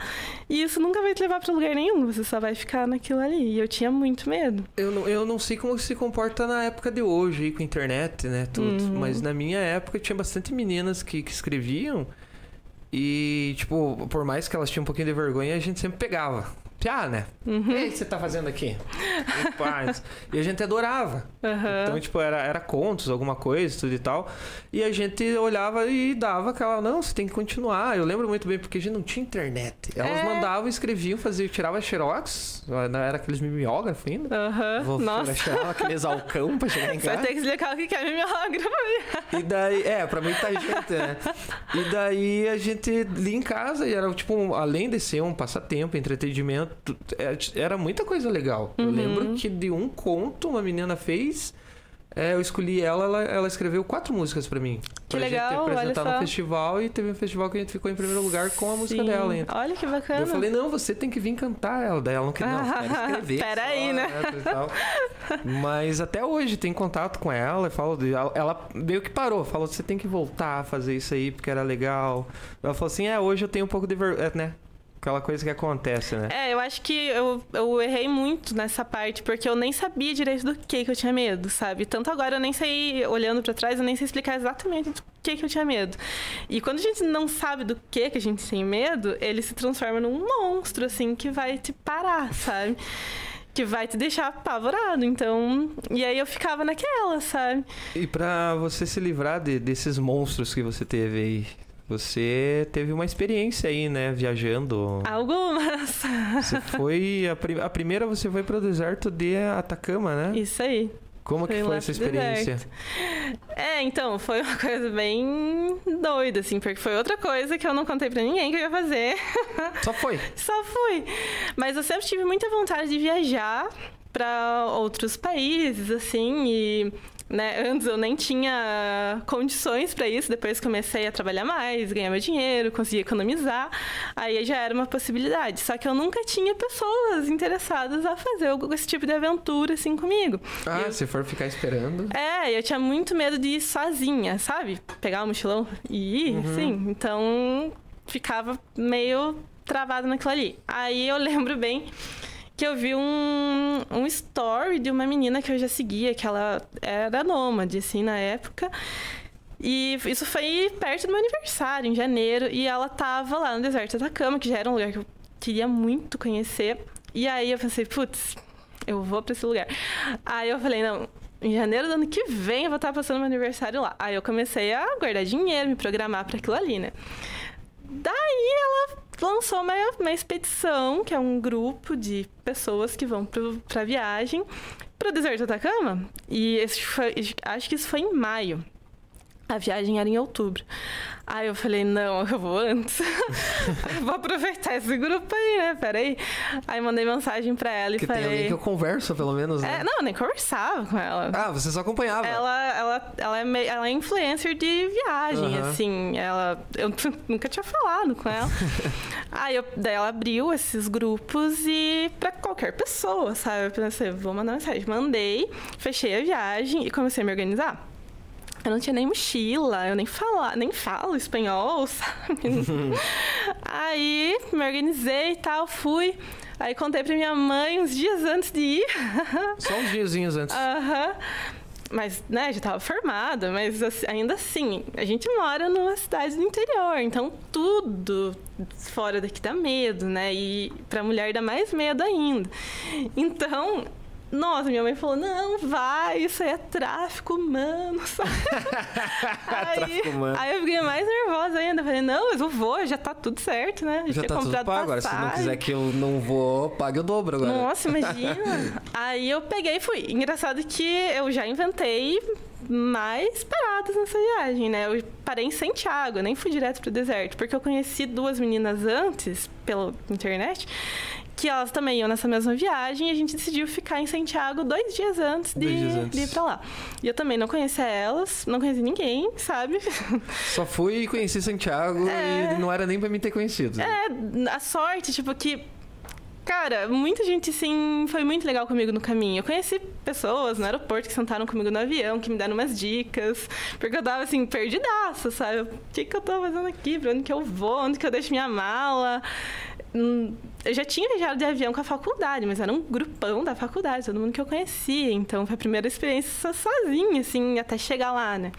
E isso nunca vai te levar para lugar nenhum. Você só vai ficar naquilo ali. E eu tinha muito medo. Eu não, eu não sei como se comporta na época de hoje, com a internet, né? Tudo. Uhum. Mas na minha época tinha bastante meninas que, que escreviam. E, tipo, por mais que elas tinham um pouquinho de vergonha, a gente sempre pegava. Piá, né? Uhum. O que você tá fazendo aqui? E, e a gente adorava. Aham. Então, tipo, era, era contos, alguma coisa, tudo e tal. E a gente olhava e dava aquela, não, você tem que continuar. Eu lembro muito bem, porque a gente não tinha internet. Elas É. mandavam, escreviam, faziam, tirava xerox. Era aqueles mimeógrafos ainda. Aham. Vou Nossa. tirar aqueles alcão pra chegar em Você vai casa. ter que explicar o que é mimeógrafo. E daí, é, pra muita gente, né? E daí a gente lia em casa e era, tipo, um- além de ser um passatempo, entretenimento, era muita coisa legal. Eu Uhum. lembro que de um conto uma menina fez, é, eu escolhi ela, ela, ela escreveu quatro músicas pra mim. Que pra legal, gente apresentar no festival e teve um festival que a gente ficou em primeiro lugar com a música Sim. dela ainda. Olha que bacana. Eu falei, não, você tem que vir cantar ela. Daí ela não queria, não, quero escrever. Pera só, aí, né? e tal. Mas até hoje tem contato com ela. Eu falo, ela, ela meio que parou. Falou, você tem que voltar a fazer isso aí porque era legal. Ela falou assim, é, hoje eu tenho um pouco de vergonha, né? Aquela coisa que acontece, né? É, eu acho que eu, eu errei muito nessa parte, porque eu nem sabia direito do que, que eu tinha medo, sabe? Tanto agora eu nem sei, olhando pra trás, eu nem sei explicar exatamente do que, que eu tinha medo. E quando a gente não sabe do que, que a gente tem medo, ele se transforma num monstro, assim, que vai te parar, sabe? Que vai te deixar apavorado. Então. E aí eu ficava naquela, sabe? E pra você se livrar de- desses monstros que você teve aí, você teve uma experiência aí, né? Viajando. Algumas. Você foi. A, pri- a primeira você foi pro deserto de Atacama, né? Isso aí. Como que Foi foi lá essa experiência? É, então, foi uma coisa bem doida, assim, porque foi outra coisa que eu não contei pra ninguém que eu ia fazer. Só foi. Só fui. Mas eu sempre tive muita vontade de viajar pra outros países, assim, e. Né, antes eu nem tinha condições pra isso, depois comecei a trabalhar mais, ganhar meu dinheiro, consegui economizar, aí já era uma possibilidade. Só que eu nunca tinha pessoas interessadas a fazer esse tipo de aventura assim comigo. Ah, Eu- se for ficar esperando. é, eu tinha muito medo de ir sozinha, sabe? Pegar o mochilão e ir, Uhum. sim. Então, ficava meio travado naquilo ali. Aí eu lembro bem que eu vi um, um story de uma menina que eu já seguia, que ela era nômade, assim, na época. E isso foi perto do meu aniversário, em janeiro. E ela tava lá no deserto da Atacama, que já era um lugar que eu queria muito conhecer. E aí eu pensei, putz, eu vou pra esse lugar. Aí eu falei, não, em janeiro do ano que vem eu vou estar passando meu aniversário lá. Aí eu comecei a guardar dinheiro, me programar para aquilo ali, né? Daí ela lançou uma, uma expedição, que é um grupo de pessoas que vão pro, pra viagem pro deserto do Atacama. E esse foi, acho que isso foi em maio. A viagem era em outubro. Aí eu falei, não, eu vou antes. vou aproveitar esse grupo aí, né? Peraí. Aí mandei mensagem pra ela e Que tem falei. alguém que eu converso, pelo menos, né? É, não, eu nem conversava com ela. Ah, você só acompanhava. Ela, ela, ela, é meio, ela é influencer de viagem, Aham. assim. Ela, eu nunca tinha falado com ela. Aí eu, daí ela abriu esses grupos e pra qualquer pessoa, sabe? Eu pensei, vou mandar mensagem. Mandei, fechei a viagem e comecei a me organizar. Eu não tinha nem mochila, eu nem, fala, nem falo espanhol, sabe? Aí me organizei e tal, fui. Aí contei pra minha mãe uns dias antes de ir. Só uns diazinhos antes. Aham. Mas, né, já tava formada, mas assim, ainda assim, a gente mora numa cidade do interior, então tudo fora daqui dá medo, né? E pra mulher dá mais medo ainda. Então, nossa, minha mãe falou: não, vai, isso aí é tráfico humano, sabe? aí, Tráfico humano. aí eu fiquei mais nervosa ainda. Falei: não, mas eu vou, já tá tudo certo, né? Já tinha tá tudo pago. Agora, se não quiser que eu não vou, pague o dobro agora. Nossa, imagina. Aí eu peguei e fui. Engraçado que eu já inventei mais paradas nessa viagem, né? Eu parei em Santiago, eu nem fui direto pro deserto, porque eu conheci duas meninas antes, pela internet, que elas também iam nessa mesma viagem e a gente decidiu ficar em Santiago dois dias antes de, dias antes. de ir pra lá. E eu também não conhecia elas, não conheci ninguém, sabe? Só fui e conheci Santiago É. e não era nem pra mim ter conhecido. É, a sorte, tipo, que. Cara, muita gente, assim, foi muito legal comigo no caminho. Eu conheci pessoas no aeroporto que sentaram comigo no avião, que me deram umas dicas. Porque eu tava, assim, perdidaça, sabe? O que que eu tô fazendo aqui? Pra onde que eu vou? Onde que eu deixo minha mala? Eu já tinha viajado de avião com a faculdade, mas era um grupão da faculdade, todo mundo que eu conhecia. Então, foi a primeira experiência sozinha, assim, até chegar lá, né?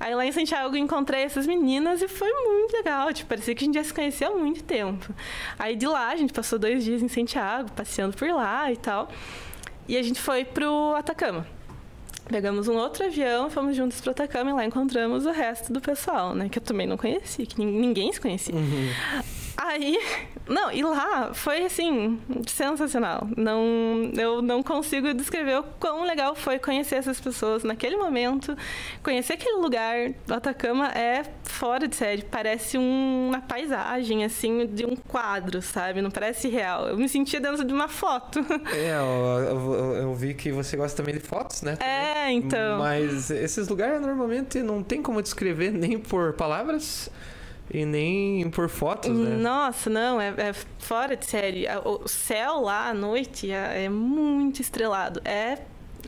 Aí lá em Santiago eu encontrei essas meninas e foi muito legal. Tipo, parecia que a gente já se conhecia há muito tempo. Aí de lá a gente passou dois dias em Santiago, passeando por lá e tal. E a gente foi pro Atacama. Pegamos um outro avião, fomos juntos pro Atacama e lá encontramos o resto do pessoal, né? Que eu também não conhecia, que nin- ninguém se conhecia. Aí, não, e lá foi assim, sensacional. Não, eu não consigo descrever o quão legal foi conhecer essas pessoas naquele momento. Conhecer aquele lugar do Atacama é fora de série. Parece um- uma paisagem, assim, de um quadro, sabe? Não parece real. Eu me sentia dentro de uma foto. É, eu, eu- eu vi que você gosta também de fotos, né? É, então. Mas esses lugares normalmente não tem como descrever nem por palavras e nem por fotos, né? Nossa, não, é, é fora de série. O céu lá à noite é, é muito estrelado. É,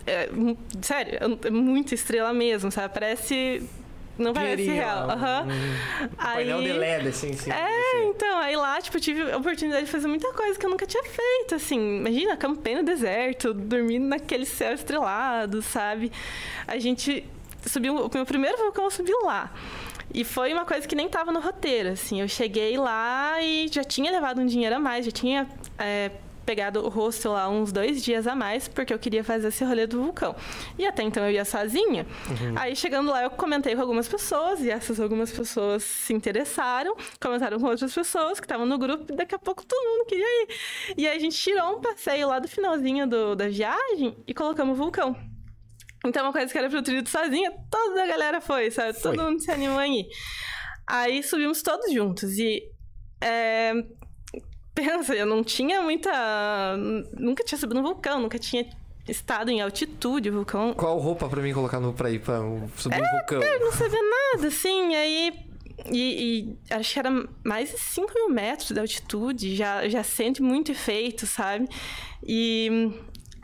é, hum, sério, é muita estrela mesmo, sabe? Parece. Não parece real. Aham. um- um painel Aí- de LED, assim, sim. É, então, aí lá, tipo, tive a oportunidade de fazer muita coisa que eu nunca tinha feito, assim. Imagina, acampei no deserto, dormindo naquele céu estrelado, sabe? A gente subiu, o meu primeiro vulcão eu subi lá. E foi uma coisa que nem tava no roteiro, assim. Eu cheguei lá e já tinha levado um dinheiro a mais, já tinha é, pegado o hostel lá uns dois dias a mais, porque eu queria fazer esse rolê do vulcão. E até então eu ia sozinha. Aí chegando lá, eu comentei com algumas pessoas, e essas algumas pessoas se interessaram, comentaram com outras pessoas que estavam no grupo, e daqui a pouco todo mundo queria ir. E aí a gente tirou um passeio lá do finalzinho do- da viagem e colocamos o vulcão. Então, uma coisa que era pro trilho sozinha, toda a galera foi, sabe? Foi. Todo mundo se animou ir. Aí subimos todos juntos. E. é, Pensa, eu não tinha muita. Nunca tinha subido no vulcão, nunca tinha estado em altitude, vulcão. Qual roupa pra mim colocar no, pra ir pra subir um vulcão? Eu não sabia nada, assim, aí. E, e acho que era mais de 5 mil metros de altitude, já, já sente muito efeito, sabe? E,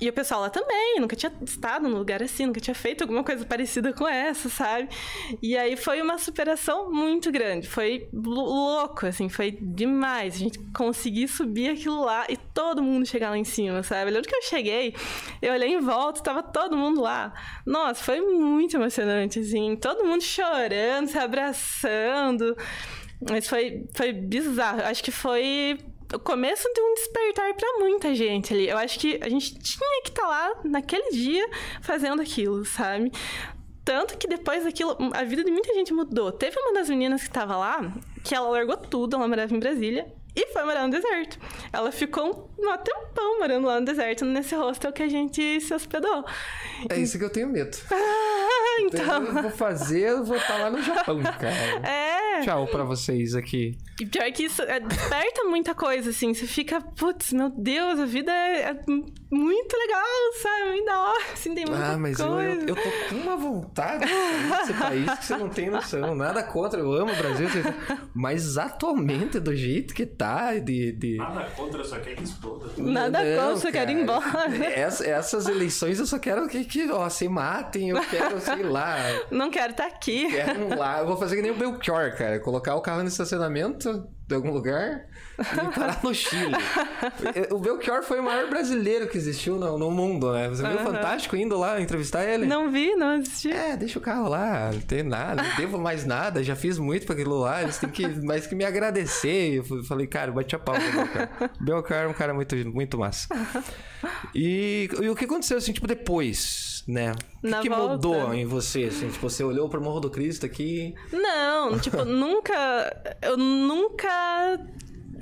e o pessoal lá também, nunca tinha estado num lugar assim, nunca tinha feito alguma coisa parecida com essa, sabe? E aí foi uma superação muito grande, foi lou- louco, assim, foi demais. A gente conseguir subir aquilo lá e todo mundo chegar lá em cima, sabe? Lembro que eu cheguei, eu olhei em volta, tava todo mundo lá. Nossa, foi muito emocionante, assim, todo mundo chorando, se abraçando. Mas foi, foi bizarro. Acho que foi o começo de um despertar pra muita gente ali. Eu acho que a gente tinha que estar lá naquele dia fazendo aquilo, sabe? Tanto que depois daquilo, a vida de muita gente mudou. Teve uma das meninas que tava lá, que ela largou tudo, ela morava em Brasília, e foi morar no deserto. Ela ficou um um tempão morando lá no deserto, nesse hostel que a gente se hospedou. É isso que eu tenho medo. Ah, então. Eu vou fazer, eu vou estar lá no Japão, cara. É. Tchau pra vocês aqui. E pior que isso é, desperta muita coisa, assim. Você fica, putz, meu Deus, a vida é, é muito legal, sabe? Muito da hora, assim, tem muita Ah, mas eu, eu, eu tô com uma vontade desse país que você não tem noção. Nada contra, eu amo o Brasil. Mas atualmente, do jeito que tá, de. de... Nada contra, eu só quer que exploda. Nada Não, contra, eu quero ir embora. Essa- essas eleições eu só quero que, que ó, se matem, eu quero, sei lá, Não quero estar aqui. quero um lá. Eu vou fazer que nem o Belchior, cara. Colocar o carro no estacionamento, de algum lugar e parar no Chile. o Belchior foi o maior brasileiro que existiu no, no mundo, né? Você viu o Fantástico indo lá entrevistar ele? Não vi, não assisti. É, deixa o carro lá, não tem nada, não devo mais nada, já fiz muito pra aquilo lá, eles têm que mais que me agradecer. Eu falei, cara, bate a pau pro Belchior. Belchior é um cara muito, muito massa. E, e o que aconteceu, assim, tipo, depois, né? O que, que mudou em você, assim? Tipo, você olhou pro Morro do Cristo aqui... Não, tipo, nunca... Eu nunca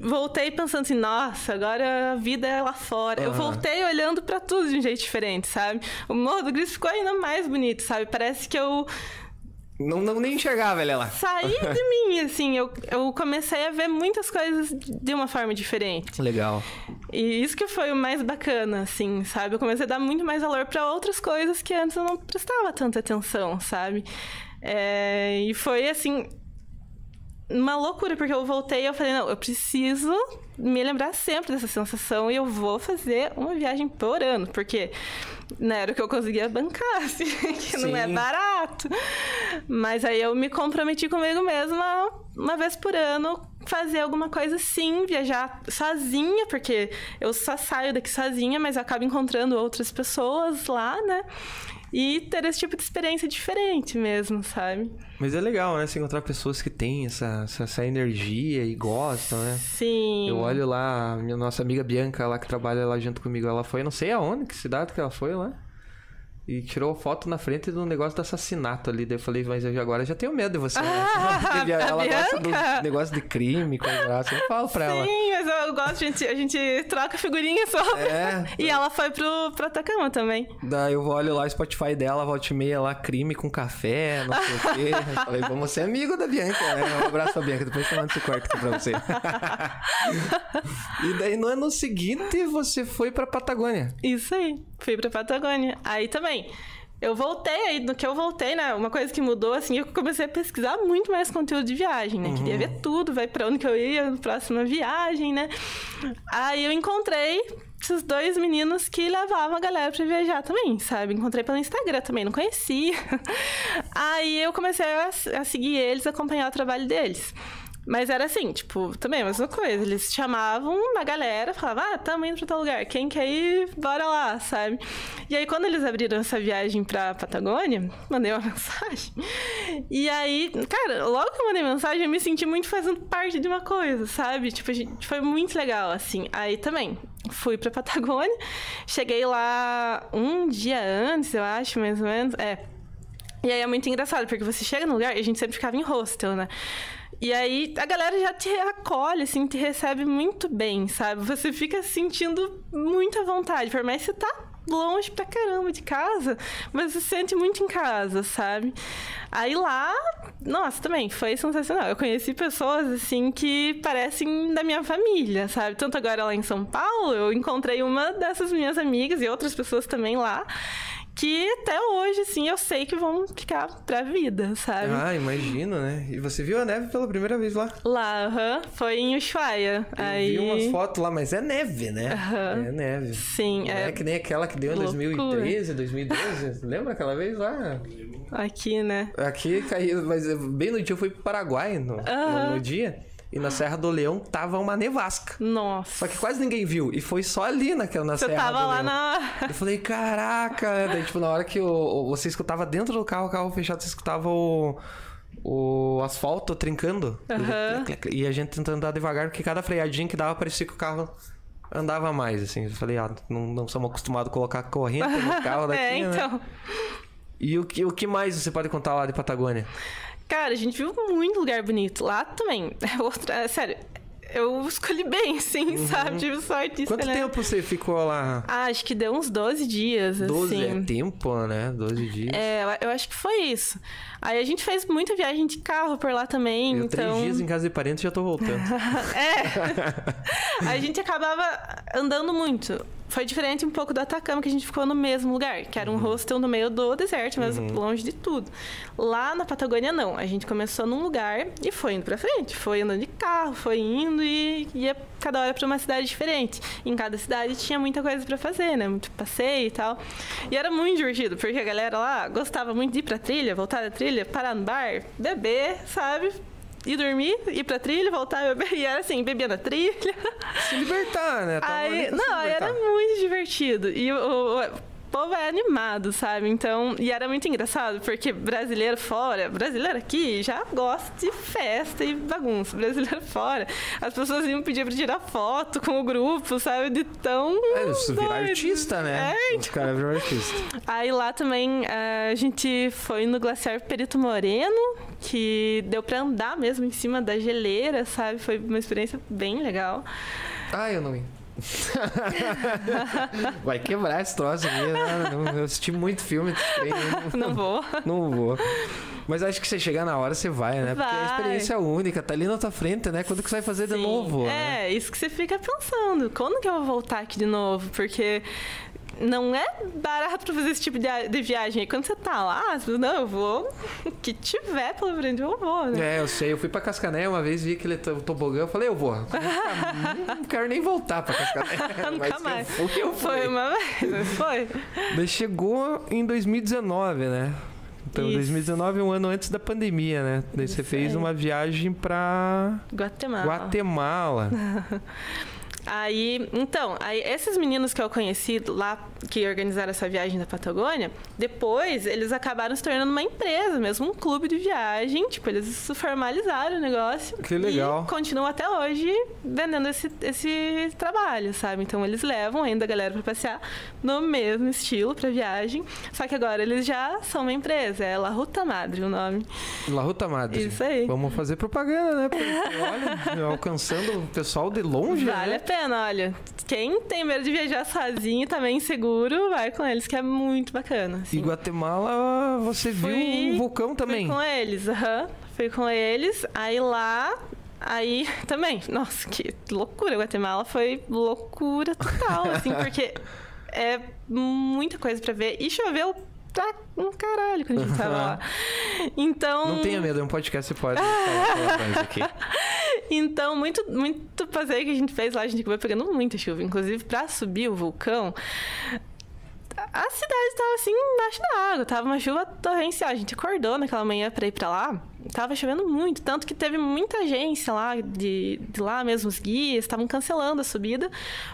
voltei pensando assim, nossa, agora a vida é lá fora. Uhum. Eu voltei olhando para tudo de um jeito diferente, sabe? O Morro do Cristo ficou ainda mais bonito, sabe? Parece que eu não, não nem enxergava ela lá. Saí de mim, assim. Eu, eu comecei a ver muitas coisas de uma forma diferente. Legal. E isso que foi o mais bacana, assim, sabe? Eu comecei a dar muito mais valor para outras coisas que antes eu não prestava tanta atenção, sabe? É, e foi assim uma loucura, porque eu voltei e eu falei, não, eu preciso me lembrar sempre dessa sensação e eu vou fazer uma viagem por ano, porque não era o que eu conseguia bancar, assim, que Sim. não é barato. Mas aí eu me comprometi comigo mesma uma vez por ano fazer alguma coisa assim, viajar sozinha, porque eu só saio daqui sozinha, mas acabo encontrando outras pessoas lá, né? E ter esse tipo de experiência diferente mesmo, sabe? Mas é legal, né? Você encontrar pessoas que têm essa, essa, essa energia e gostam, né? Sim. Eu olho lá, minha nossa amiga Bianca lá que trabalha lá junto comigo, ela foi, não sei aonde, que cidade que ela foi lá. E tirou foto na frente do negócio do assassinato ali. Daí eu falei, mas eu agora já tenho medo de você, né? Ah, ela gosta do negócio de crime, coisa assim. Eu falo pra Sim, ela. Sim, mas eu gosto, a gente, a gente troca figurinha só. É. E ela foi pro, pro Atacama também. Daí eu olho lá o Spotify dela, volta e meia lá, crime com café, não sei o quê. Eu falei, vamos ser amigo da Bianca, né? Um abraço pra Bianca, depois eu mando esse corte aqui pra você. e daí no ano seguinte você foi pra Patagônia. Isso aí, fui pra Patagônia. Aí também eu voltei aí, no que eu voltei, né? Uma coisa que mudou, assim, eu comecei a pesquisar muito mais conteúdo de viagem, né? Uhum. Queria ver tudo, vai para onde que eu ia, na próxima viagem, né? Aí eu encontrei esses dois meninos que levavam a galera para viajar também, sabe? Encontrei pelo Instagram também, não conhecia. Aí eu comecei a, a seguir eles, acompanhar o trabalho deles. Mas era assim, tipo, também a mesma coisa. Eles chamavam uma galera, falavam, ah, tamo indo pra tal lugar. Quem quer ir, bora lá, sabe? E aí, quando eles abriram essa viagem pra Patagônia, mandei uma mensagem. E aí, cara, logo que eu mandei mensagem, eu me senti muito fazendo parte de uma coisa, sabe? Tipo, foi muito legal, assim. Aí também, fui pra Patagônia. Cheguei lá um dia antes, eu acho, mais ou menos. É. E aí é muito engraçado, porque você chega no lugar e a gente sempre ficava em hostel, né? E aí a galera já te acolhe, assim, te recebe muito bem, sabe? Você fica sentindo muita vontade, por mais que você tá longe pra caramba de casa, mas se sente muito em casa, sabe? Aí lá, nossa, também foi sensacional. Eu conheci pessoas assim que parecem da minha família, sabe? Tanto agora lá em São Paulo, eu encontrei uma dessas minhas amigas e outras pessoas também lá que até hoje, assim, eu sei que vão ficar pra vida, sabe? Ah, imagino, né? E você viu a neve pela primeira vez lá? Lá, aham. Foi em Ushuaia. Eu Aí... vi umas fotos lá, mas é neve, né? Uh -huh. É neve. Sim, Não é... é que nem aquela que deu em Loucura. 2013, 2012. Lembra aquela vez lá? Aqui, né? Aqui caiu, mas bem no dia eu fui pro Paraguai, no, uh no, no dia. E na Serra do Leão tava uma nevasca. Nossa. Só que quase ninguém viu. E foi só ali naquela, na Você Serra tava do lá Leão. na. Eu falei, caraca. Daí, tipo, na hora que o, você escutava dentro do carro, o carro fechado, você escutava o o asfalto trincando. Uhum. E a gente tentando andar devagar, porque cada freadinha que dava parecia que o carro andava mais, assim. Eu falei, ah, não, não somos acostumados a colocar corrente no carro daqui, é, então. Né? E o que, o que mais você pode contar lá de Patagônia? Cara, a gente viu muito lugar bonito. Lá também. Outra, sério, eu escolhi bem, sim, uhum. sabe? Tive sorte Quanto tempo você ficou lá? Ah, acho que deu uns 12 dias, 12 assim. é tempo, né? 12 dias. É, eu acho que foi isso. Aí a gente fez muita viagem de carro por lá também, eu, então... três dias em casa de parentes já tô voltando. é. a gente acabava andando muito. Foi diferente um pouco do Atacama, que a gente ficou no mesmo lugar, que era um uhum. hostel no meio do deserto, mas uhum. longe de tudo. Lá na Patagônia, não. A gente começou num lugar e foi indo pra frente. Foi andando de carro, foi indo e ia cada hora para uma cidade diferente. Em cada cidade tinha muita coisa para fazer, né? Muito passeio e tal. E era muito divertido, porque a galera lá gostava muito de ir pra trilha, voltar da trilha, parar no bar, beber, sabe? ir dormir, ir pra trilha, voltar beber. E era assim, bebia na trilha. Se libertar, né? Ali Aí, não, aí libertar. era muito divertido. E o- o povo é animado, sabe? Então, e era muito engraçado, porque brasileiro fora, brasileiro aqui já gosta de festa e bagunça. Brasileiro fora, as pessoas iam pedir pra tirar foto com o grupo, sabe? De tão. É, isso virar artista, né? É, Os caras viram artista. Aí lá também eh, a gente foi no Glaciar Perito Moreno, que deu pra andar mesmo em cima da geleira, sabe? Foi uma experiência bem legal. Ah, eu não ia. Vai quebrar esse troço aqui. né? Não, Eu assisti muito filme desse trem, eu Não vou. não, não vou. Mas acho que você chegar na hora, você vai, né? Porque a Vai. experiência é única, tá ali na tua frente, né? Quando que você vai fazer de Sim. novo? né? É, isso que você fica pensando. Quando que eu vou voltar aqui de novo? Porque não é barato pra fazer esse tipo de, viagem. E quando você tá lá, você fala, não, eu vou. O que tiver pela frente, eu vou, né? É, eu sei. Eu fui pra Cascané uma vez, vi aquele to- tobogã, eu falei, eu vou. Não, não quero nem voltar pra Cascané. Nunca Mas mais. Eu, fui, eu Foi fui. uma vez, mas foi. Daí chegou em 2019, né? Então, Isso. 2019 é um ano antes da pandemia, né? Daí você fez uma viagem pra Guatemala. Guatemala. Aí, então, aí esses meninos que eu conheci lá, que organizaram essa viagem da Patagônia, depois eles acabaram se tornando uma empresa, mesmo um clube de viagem. Tipo, eles formalizaram o negócio. Que legal. E continuam até hoje vendendo esse, esse trabalho, sabe? Então eles levam ainda a galera pra passear no mesmo estilo pra viagem. Só que agora eles já são uma empresa, é La Ruta Madre o nome. La Ruta Madre. Isso aí. Vamos fazer propaganda, né? Porque, olha, alcançando o pessoal de longe, Vale né? a pena, olha. Quem tem medo de viajar sozinho, também inseguro, vai com eles, que é muito bacana. E assim. Guatemala, você viu Fui- um vulcão também. Fui com eles, aham. Fui com eles. Aí lá. Aí também, nossa, que loucura. Guatemala foi loucura total, assim, porque é muita coisa pra ver. E choveu pra um caralho quando a gente tava lá. Então. Não tenha medo, é um podcast, você pode falar aqui. Então, muito, muito passeio que a gente fez lá, a gente acabou pegando muita chuva. Inclusive, pra subir o vulcão, a cidade tava assim, embaixo da água. Tava uma chuva torrencial. A gente acordou naquela manhã pra ir pra lá. Tava chovendo muito. Tanto que teve muita agência lá, de, de lá mesmo, os guias, estavam cancelando a subida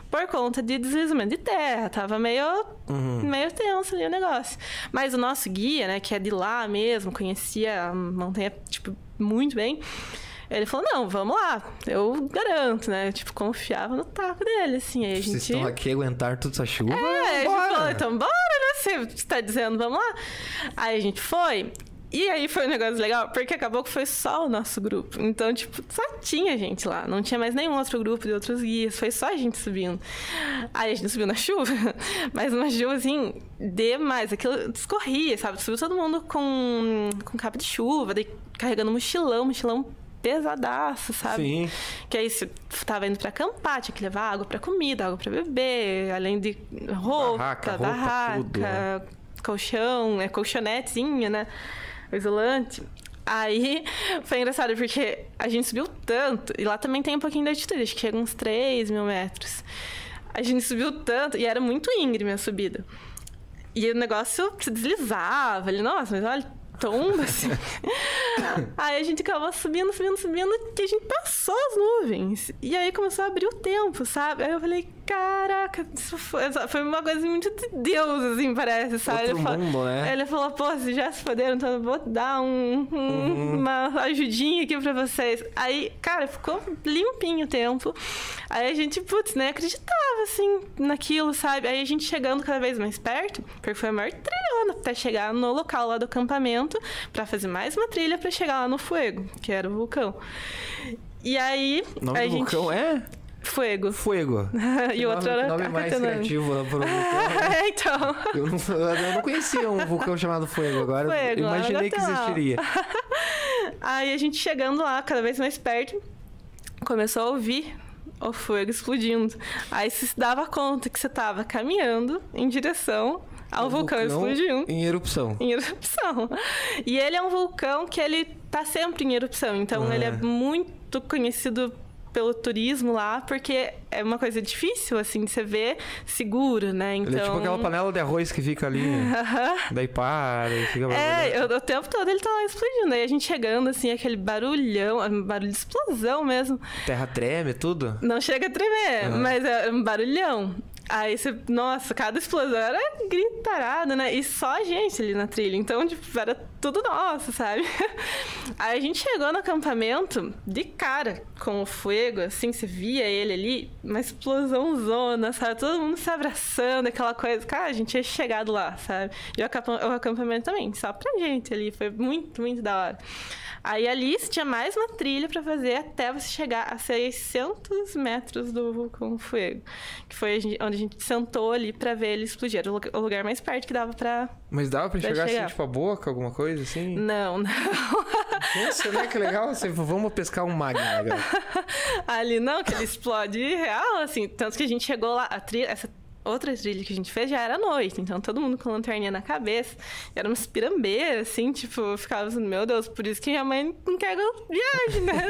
por conta de deslizamento de terra. Tava meio, meio tenso ali o negócio. Mas o nosso guia, né, que é de lá mesmo, conhecia a montanha, tipo, muito bem. Ele falou, não, vamos lá, eu garanto, né? Tipo, confiava no taco dele, assim. Aí a Vocês gente. estão aqui a aguentar toda essa chuva? É, a gente falou, então bora, né? Você tá dizendo, vamos lá. Aí a gente foi. E aí foi um negócio legal, porque acabou que foi só o nosso grupo. Então, tipo, só tinha gente lá. Não tinha mais nenhum outro grupo de outros guias. Foi só a gente subindo. Aí a gente subiu na chuva, mas uma chuva, assim, demais. Aquilo escorria, sabe? Subiu todo mundo com, com capa de chuva, daí carregando mochilão, mochilão pesadaço, sabe? Sim. Que aí você tava indo pra acampar, tinha que levar água pra comida, água pra beber, além de roupa, Barraca, roupa, barraca, tudo, né? colchão, é colchonetezinho, né? Isolante. Aí foi engraçado porque a gente subiu tanto, e lá também tem um pouquinho de altitude, acho que chega uns 3 mil metros. A gente subiu tanto, e era muito íngreme a subida. E o negócio se deslizava ali, nossa, mas olha, tomba assim. aí a gente acabou subindo, subindo, subindo, e a gente passou as nuvens. E aí começou a abrir o tempo, sabe? Aí eu falei, caraca, isso foi, foi uma coisa muito de Deus, assim, parece, sabe? Outro Ele falou- mundo, né? Ele falou, pô, vocês já se foderam, então eu vou dar um, um- Uhum. uma ajudinha aqui pra vocês. Aí, cara, ficou limpinho o tempo. Aí a gente, putz, nem acreditava, assim, naquilo, sabe? Aí a gente chegando cada vez mais perto, porque foi a maior trilhona até chegar no local lá do acampamento, pra fazer mais uma trilha pra chegar lá no Fuego, que era o vulcão. E aí, O nome a do gente... vulcão é Fuego. Fuego. e o outro nome, era nome mais Cacatanã. criativo para um vulcão. É, então... Eu não, eu não conhecia um vulcão chamado Fuego. Agora Fuego, eu imaginei que existiria. Aí a gente chegando lá, cada vez mais perto, começou a ouvir o fogo explodindo. Aí você se dava conta que você tava caminhando em direção ao Um vulcão, explodindo. Em erupção. Em erupção. E ele é um vulcão que ele tá sempre em erupção. Então Ah. ele é muito conhecido pelo turismo lá, porque é uma coisa difícil, assim, de você ver seguro, né? Então... Ele é tipo aquela panela de arroz que fica ali, daí para e fica... É, eu, o tempo todo ele tá lá explodindo. Aí a gente chegando, assim, aquele barulhão, barulho de explosão mesmo. Terra treme, tudo? Não chega a tremer, Uhum. mas é um barulhão. Aí você, nossa, cada explosão era gritarada, né? E só a gente ali na trilha. Então, tipo, era tudo nosso, sabe? Aí a gente chegou no acampamento de cara com o fogo, assim, você via ele ali, uma explosão zona, sabe? Todo mundo se abraçando, aquela coisa. Cara, a gente tinha chegado lá, sabe? E o acampa- o acampamento também, só pra gente ali. Foi muito, muito da hora. Aí ali você tinha mais uma trilha pra fazer até você chegar a 600 metros do vulcão Fuego. Que foi onde a gente sentou ali pra ver ele explodir. Era o lugar- mais perto que dava pra. Mas dava pra Vai enxergar assim, chegar. tipo, a boca, alguma coisa assim? Não, não. Nossa, né? Que legal. Você, vamos pescar um magma, galera. ali não, que ele explode real, assim. Tanto que a gente chegou lá, a trilha, essa outra trilha que a gente fez já era noite, então todo mundo com lanterninha na cabeça. Era umas pirambeiras, assim, tipo, ficava assim, meu Deus, por isso que minha mãe não quer que eu viaje, né?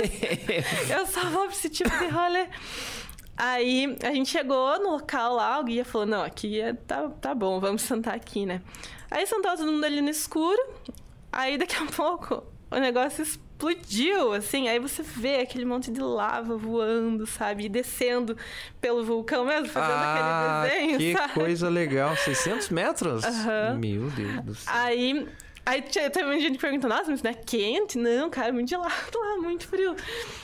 eu só vou pra esse tipo de rolê. Aí a gente chegou no local lá, o guia falou: não, aqui é, tá, tá bom, vamos sentar aqui, né? Aí sentou todo mundo ali no escuro. Aí daqui a pouco o negócio explodiu, assim. Aí você vê aquele monte de lava voando, sabe? E descendo pelo vulcão mesmo, fazendo ah, aquele desenho, que sabe? coisa legal. 600 metros? Aham. Meu Deus do céu. Aí. Aí teve um gente que perguntou, nossa, mas não é quente? Não, cara, é muito gelado lá, muito frio.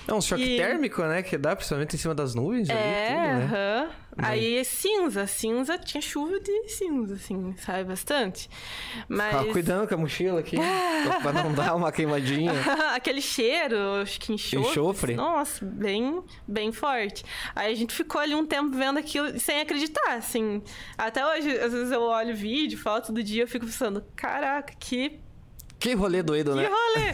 É um choque E- térmico, né? Que dá principalmente em cima das nuvens ali, É, tudo, né? Aí é cinza, cinza, tinha chuva de cinza, assim, sabe, bastante. Mas. Tava cuidando com a mochila aqui, pra não dar uma queimadinha. Aquele cheiro, acho que enxofre. Enxofre? Nossa, bem, bem forte. Aí a gente ficou ali um tempo vendo aquilo sem acreditar, assim. Até hoje, às vezes eu olho vídeo, foto do dia, eu fico pensando, caraca, que, Que rolê doido, que né? rolê!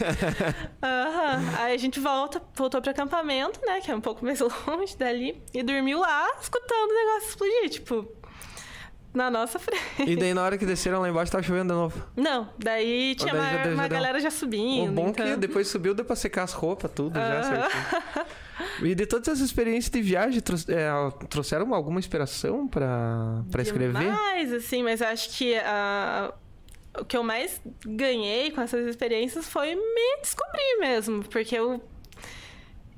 Aham. Aí a gente volta, voltou pro acampamento, né, que é um pouco mais longe dali, e dormiu lá, escutando o negócio explodir, tipo, na nossa frente. E daí na hora que desceram lá embaixo tava chovendo de novo. Não, daí tinha daí já uma, já uma deu. galera já O subindo. bom então... que depois subiu, deu pra secar as roupas, tudo já Aham. certinho. E de todas essas experiências de viagem, é, trouxeram alguma inspiração pra, pra escrever? Demais, assim, mas acho que ah, o que eu mais ganhei com essas experiências foi me descobrir mesmo, porque eu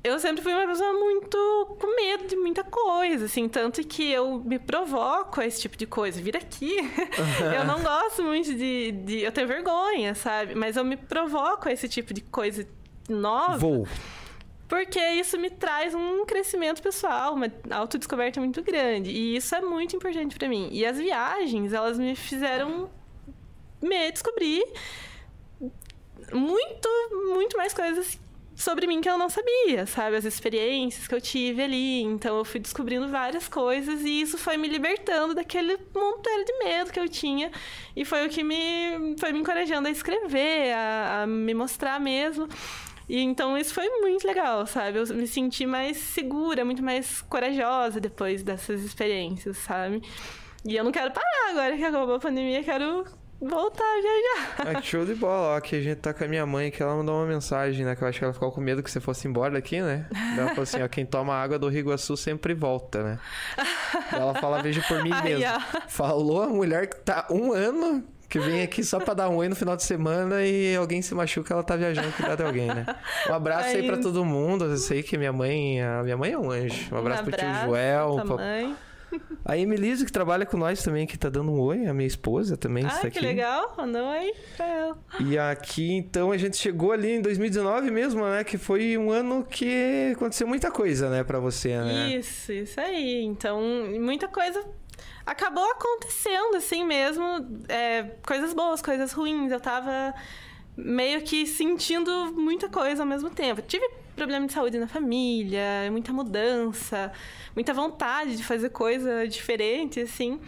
eu sempre fui uma pessoa muito com medo de muita coisa, assim, tanto que eu me provoco a esse tipo de coisa. Vir aqui, eu não gosto muito de, de. Eu tenho vergonha, sabe? Mas eu me provoco a esse tipo de coisa nova. Vou. Porque isso me traz um crescimento pessoal, uma autodescoberta muito grande. E isso é muito importante pra mim. E as viagens, elas me fizeram me descobrir muito, muito mais coisas sobre mim que eu não sabia, sabe? As experiências que eu tive ali. Então eu fui descobrindo várias coisas e isso foi me libertando daquele monteiro de medo que eu tinha. E foi o que me foi me encorajando a escrever, a, a me mostrar mesmo. E então isso foi muito legal, sabe? Eu me senti mais segura, muito mais corajosa depois dessas experiências, sabe? E eu não quero parar agora que acabou a pandemia, quero voltar a viajar. Ah, que show de bola. Ó, aqui a gente tá com a minha mãe, que ela mandou uma mensagem, né? Que eu acho que ela ficou com medo que você fosse embora daqui, né? Ela falou assim, ó, quem toma água do Rio Iguaçu sempre volta, né? Ela fala, veja por mim mesmo. Falou a mulher que tá um ano, que vem aqui só pra dar um oi no final de semana e alguém se machuca, ela tá viajando cuidar de alguém, né? Um abraço aí Ai. pra todo mundo. Eu sei que minha mãe, a minha mãe é um anjo. Um abraço, pro tio Joel. pra- mãe. A Emilise, que trabalha com nós também, que tá dando um oi, a minha esposa também está Ah, aqui. que legal. Mandou um oi pra ela. E aqui, então, a gente chegou ali em 2019 mesmo, né? Que foi um ano que aconteceu muita coisa, né, pra você, né? Isso, isso aí. Então, muita coisa acabou acontecendo, assim mesmo. É, coisas boas, coisas ruins. Eu tava meio que sentindo muita coisa ao mesmo tempo. Tive problema de saúde na família, muita mudança, muita vontade de fazer coisa diferente, assim.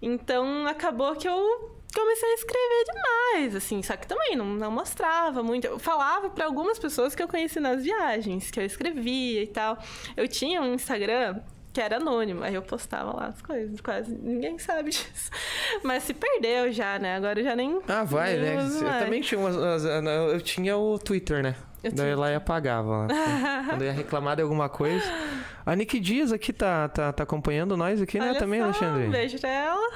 Então, acabou que eu comecei a escrever demais, assim, só que também não, não mostrava muito. Eu falava para algumas pessoas que eu conheci nas viagens, que eu escrevia e tal. Eu tinha um Instagram que era anônimo, aí eu postava lá as coisas, quase ninguém sabe disso. Mas se perdeu já, né? Agora eu já nem. Ah, vai, nem né? Eu mais. também tinha umas, umas- Eu tinha o Twitter, né? Eu Daí ela ia apagava. lá. Quando ia reclamar de alguma coisa. A Nick Dias aqui tá, tá, tá acompanhando nós aqui, né? Olha Também, só, Alexandre. Um beijo pra ela.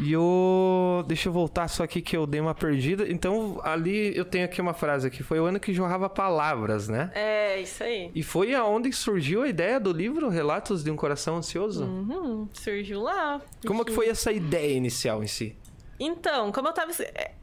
E o. Deixa eu voltar só aqui que eu dei uma perdida. Então, ali eu tenho aqui uma frase aqui. Foi o ano que jorrava palavras, né? É, isso aí. E foi aonde surgiu a ideia do livro Relatos de um Coração Ansioso? Uhum, surgiu lá. Como que foi essa ideia inicial em si? Então, como eu tava.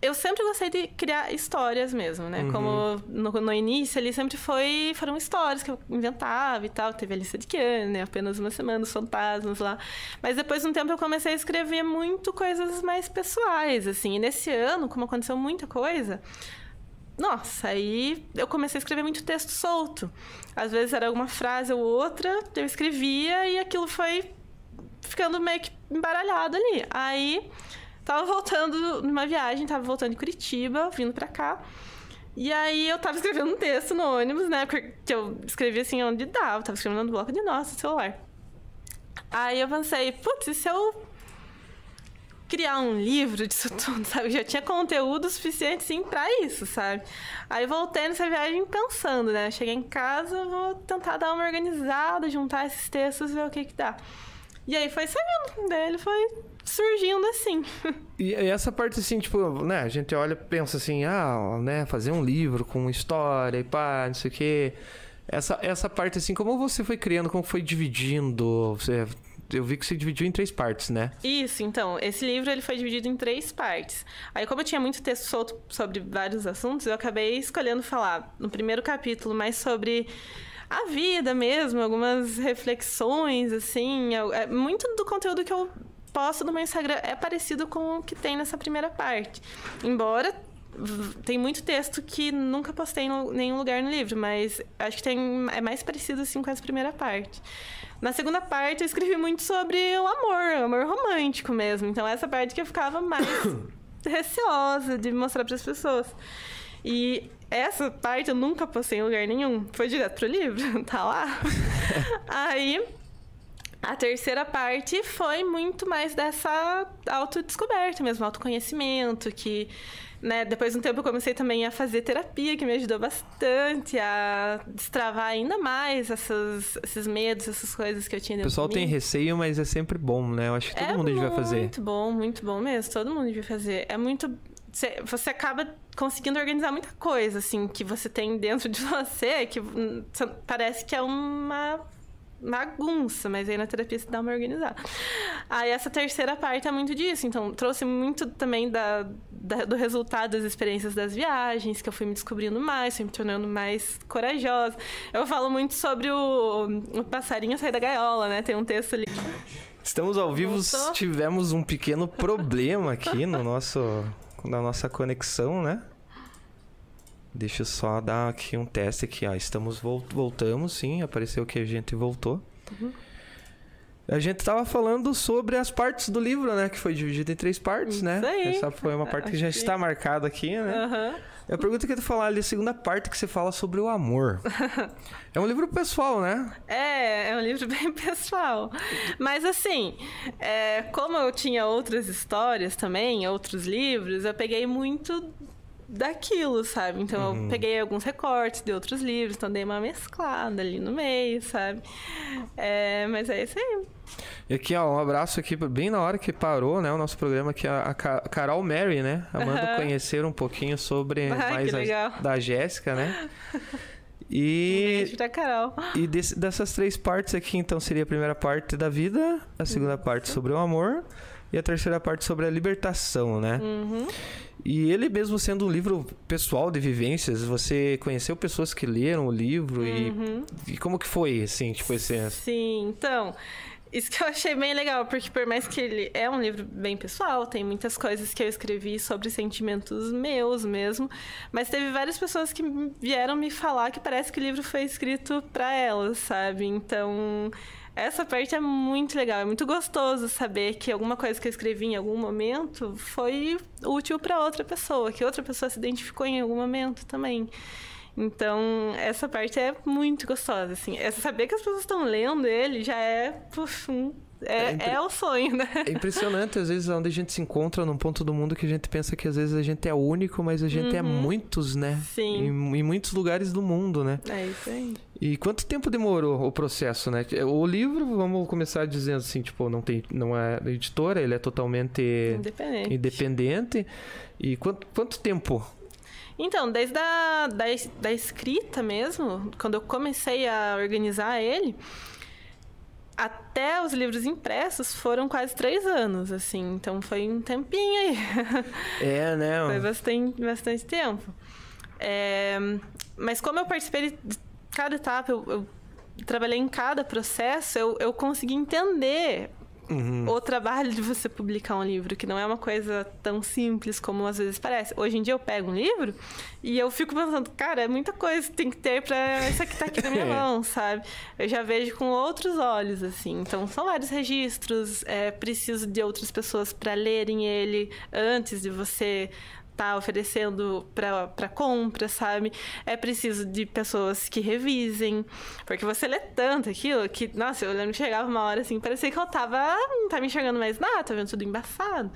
Eu sempre gostei de criar histórias mesmo, né? Uhum. Como no, no início ali sempre foi. Foram histórias que eu inventava e tal. Teve a lista de Kiane, né? Apenas uma semana, os fantasmas lá. Mas depois de um tempo eu comecei a escrever muito coisas mais pessoais, assim. E nesse ano, como aconteceu muita coisa. Nossa, aí eu comecei a escrever muito texto solto. Às vezes era alguma frase ou outra, eu escrevia e aquilo foi ficando meio que embaralhado ali. Aí Tava voltando numa viagem, tava voltando de Curitiba, vindo pra cá. E aí eu tava escrevendo um texto no ônibus, né? Que eu escrevi assim onde dava, tava escrevendo no bloco de notas no celular. Aí eu pensei, putz, e se eu criar um livro disso tudo, sabe? Eu já tinha conteúdo suficiente, sim, pra isso, sabe? Aí voltei nessa viagem pensando, né? Cheguei em casa, vou tentar dar uma organizada, juntar esses textos, ver o que que dá. E aí foi saindo, daí ele foi surgindo assim. E essa parte assim, tipo, né, a gente olha e pensa assim, ah, né, fazer um livro com história e pá, não sei o quê. Essa, essa parte assim, como você foi criando, como foi dividindo? Você, eu vi que você dividiu em três partes, né? Isso, então, esse livro ele foi dividido em três partes. Aí, como eu tinha muito texto solto sobre vários assuntos, eu acabei escolhendo falar no primeiro capítulo mais sobre a vida mesmo, algumas reflexões, assim. É, muito do conteúdo que eu posto no meu Instagram é parecido com o que tem nessa primeira parte. Embora tem muito texto que nunca postei em nenhum lugar no livro, mas acho que tem, é mais parecido assim com essa primeira parte. Na segunda parte eu escrevi muito sobre o amor, o amor romântico mesmo. Então essa parte que eu ficava mais receosa de mostrar para as pessoas. E essa parte eu nunca postei em lugar nenhum. Foi direto pro livro, tá lá. Aí a terceira parte foi muito mais dessa autodescoberta mesmo, autoconhecimento, que né, depois de um tempo eu comecei também a fazer terapia, que me ajudou bastante a destravar ainda mais essas, esses medos, essas coisas que eu tinha O dentro pessoal de tem receio, mas é sempre bom, né? Eu acho que todo é mundo devia fazer. Muito bom, muito bom mesmo. Todo mundo devia fazer. É muito. Você, você acaba conseguindo organizar muita coisa, assim, que você tem dentro de você, que hum, parece que é uma bagunça, mas aí na terapia você dá uma organizada. Aí essa terceira parte é muito disso, então trouxe muito também da, da, do resultado das experiências das viagens, que eu fui me descobrindo mais, fui me tornando mais corajosa. Eu falo muito sobre o, o passarinho sair da gaiola, né? Tem um texto ali. Estamos ao vivo, tivemos um pequeno problema aqui no nosso, na nossa conexão, né? Deixa eu só dar aqui um teste aqui, ó. Estamos vol- voltamos, sim, apareceu que a gente voltou. A gente tava falando sobre as partes do livro, né? Que foi dividido em três partes, né? Isso aí. Essa foi uma parte que já que- está marcada aqui, né? Aham. A pergunta que eu falar ali, a segunda parte que você fala sobre o amor. é um livro pessoal, né? É, é um livro bem pessoal. Mas assim, é, como eu tinha outras histórias também, outros livros, eu peguei muito daquilo, sabe? Então eu peguei alguns recortes de outros livros, então dei uma mesclada ali no meio, sabe? É, mas é isso aí. E aqui, ó, um abraço aqui, bem na hora que parou, né, o nosso programa aqui, a, a Ca- Carol Mary, né? Amando Aham. conhecer um pouquinho sobre Ai, mais que a- da Jéssica, né? Um E, beijo pra Carol. e desse- dessas três partes aqui, então, seria a primeira parte da vida, a segunda parte sobre o amor e a terceira parte sobre a libertação, né? Uhum. E ele mesmo sendo um livro pessoal de vivências, você conheceu pessoas que leram o livro Uhum. e, e como que foi, assim, tipo, esse... Sim, então. Isso que eu achei bem legal, porque por mais que ele é um livro bem pessoal, tem muitas coisas que eu escrevi sobre sentimentos meus mesmo, mas teve várias pessoas que vieram me falar que parece que o livro foi escrito para elas, sabe? Então, essa parte é muito legal, é muito gostoso saber que alguma coisa que eu escrevi em algum momento foi útil para outra pessoa, que outra pessoa se identificou em algum momento também. Então, essa parte é muito gostosa, assim. É saber que as pessoas estão lendo ele já é puf, um É, É é, impre- o sonho, né? É impressionante, às vezes, onde a gente se encontra num ponto do mundo que a gente pensa que às vezes a gente é único, mas a gente é muitos, né? Sim. Em, em muitos lugares do mundo, né? É isso aí. E quanto tempo demorou o processo, né? O livro, vamos começar dizendo assim, tipo, não tem, não é editora, ele é totalmente Independente. independente. E quanto, quanto tempo? Então, desde a da, da escrita mesmo, quando eu comecei a organizar ele, até os livros impressos foram quase três anos, assim. Então foi um tempinho aí. É, né? Foi bastante, bastante tempo. É, mas como eu participei de cada etapa, eu, eu trabalhei em cada processo, eu, eu consegui entender Uhum. o trabalho de você publicar um livro, que não é uma coisa tão simples como às vezes parece. Hoje em dia eu pego um livro e eu fico pensando, cara, é muita coisa que tem que ter pra isso aqui tá aqui na minha mão, sabe? Eu já vejo com outros olhos, assim. Então são vários registros, é preciso de outras pessoas para lerem ele antes de você tá oferecendo para compra, sabe? É preciso de pessoas que revisem, porque você lê tanto aquilo que, nossa, eu lembro que chegava uma hora assim, parecia que eu tava, não tava enxergando mais nada, tava vendo tudo embaçado.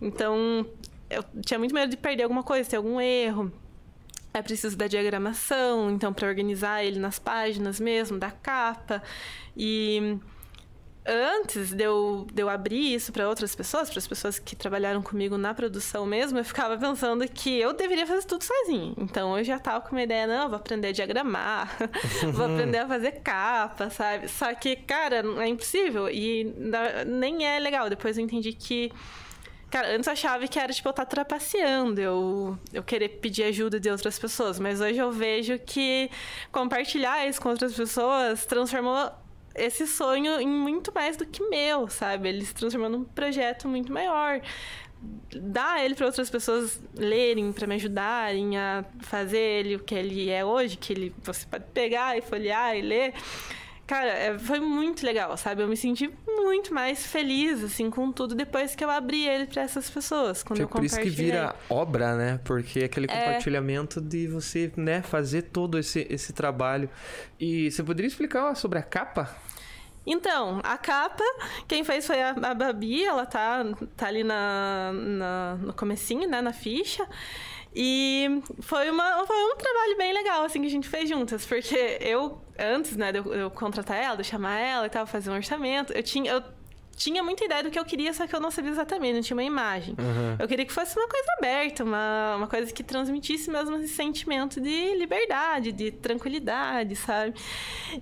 Então, eu tinha muito medo de perder alguma coisa, ter algum erro. É preciso da diagramação, então, para organizar ele nas páginas mesmo, da capa. E antes de eu, de eu abrir isso para outras pessoas, para as pessoas que trabalharam comigo na produção mesmo, eu ficava pensando que eu deveria fazer tudo sozinha. Então eu já tava com uma ideia, não, vou aprender a diagramar, vou aprender a fazer capa, sabe? Só que, cara, é impossível e nem é legal. Depois eu entendi que Cara, antes eu achava que era, tipo, eu estar trapaceando, eu, eu querer pedir ajuda de outras pessoas. Mas hoje eu vejo que compartilhar isso com outras pessoas transformou esse sonho em muito mais do que meu, sabe? Ele se transformou num projeto muito maior. Dar ele para outras pessoas lerem, para me ajudarem a fazer ele o que ele é hoje, que ele você pode pegar e folhear e ler. Cara, é, foi muito legal, sabe? Eu me senti muito mais feliz, assim, com tudo depois que eu abri ele para essas pessoas. Quando É eu por isso que vira obra, né? Porque é aquele compartilhamento de você, né, fazer todo esse, esse trabalho. E você poderia explicar sobre a capa? Então, a capa, quem fez foi a, a Babi, ela tá, tá ali na, na- no comecinho, né, na ficha. E foi, uma, foi um trabalho bem legal, assim, que a gente fez juntas. Porque eu, antes, né, de eu, eu contratar ela, de eu chamar ela e tal, fazer um orçamento, eu tinha... Eu, tinha muita ideia do que eu queria, só que eu não sabia exatamente, não tinha uma imagem. Eu queria que fosse uma coisa aberta, uma, uma coisa que transmitisse mesmo esse sentimento de liberdade, de tranquilidade, sabe?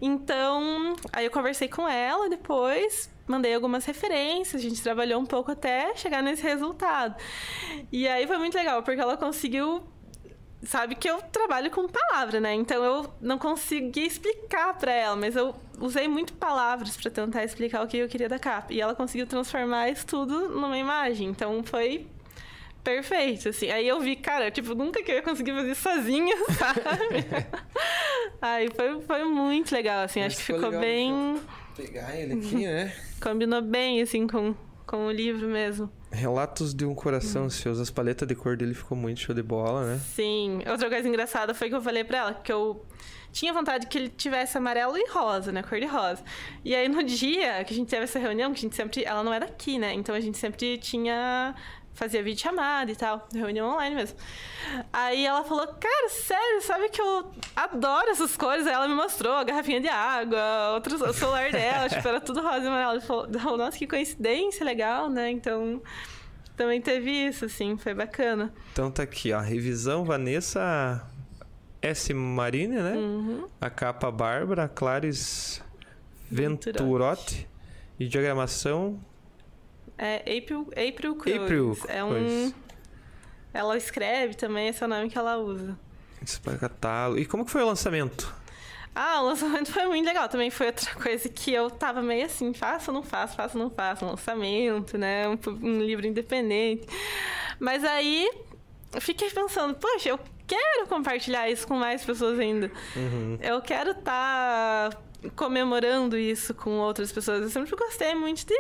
Então, aí eu conversei com ela depois, mandei algumas referências, a gente trabalhou um pouco até chegar nesse resultado. E aí foi muito legal, porque ela conseguiu sabe que eu trabalho com palavra, né? Então eu não consegui explicar pra ela, mas eu usei muito palavras pra tentar explicar o que eu queria da capa. E ela conseguiu transformar isso tudo numa imagem. Então foi perfeito, assim. Aí eu vi, cara, tipo, nunca que eu ia conseguir fazer isso sozinha, sabe? Aí foi, foi muito legal, assim. Mas Acho que ficou ficou legal, bem... Pegar ele aqui, né? Combinou bem, assim, com, com o livro mesmo. Relatos de um coração ansioso. As paletas de cor dele ficou muito show de bola, né? Sim. Outra coisa engraçada foi que eu falei pra ela que eu tinha vontade que ele tivesse amarelo e rosa, né? Cor de rosa. E aí no dia que a gente teve essa reunião, que a gente sempre. Ela não é daqui, né? Então a gente sempre tinha. Fazia vídeo chamada e tal, reunião online mesmo. Aí ela falou, cara, sério, sabe que eu adoro essas cores? Aí ela me mostrou a garrafinha de água, outros, o celular dela, tipo, era tudo rosa e amarelo. Ela falou, nossa, que coincidência legal, né? Então, também teve isso, assim, foi bacana. Então tá aqui, ó. Revisão Vanessa S. Marine, né? Uhum. A capa Bárbara, Clares Venturotti. Venturotti. E diagramação. É April, April Cruz. April É um. Ela escreve também, esse é o nome que ela usa. Isso para catálogo. E como que foi o lançamento? Ah, o lançamento foi muito legal. Também foi outra coisa que eu tava meio assim, faço ou não faço, faço ou não faço. Lançamento, né? Um, um livro independente. Mas aí eu fiquei pensando, poxa, eu quero compartilhar isso com mais pessoas ainda. Eu quero estar comemorando isso com outras pessoas. Eu sempre gostei muito de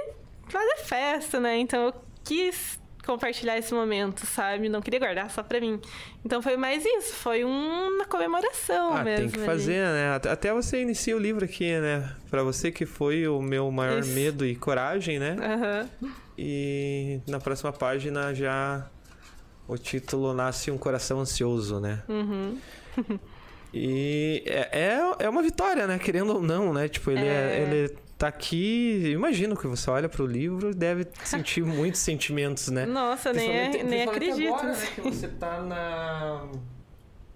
fazer festa, né? Então eu quis compartilhar esse momento, sabe? Não queria guardar só pra mim. Então foi mais isso, foi uma comemoração Ah, mesmo. tem que ali. fazer, né? Até- você inicia o livro aqui, né? Pra você que foi o meu maior Isso. medo e coragem, né? Aham. E na próxima página já o título Nasce um Coração Ansioso, né? Uhum. E é, é, é uma vitória, né? Querendo ou não, né? Tipo, ele, é- É. ele tá aqui. Imagino que você olha pro livro e deve sentir muitos sentimentos, né? Nossa, nem, é- nem acredito. Agora, né, que você tá na.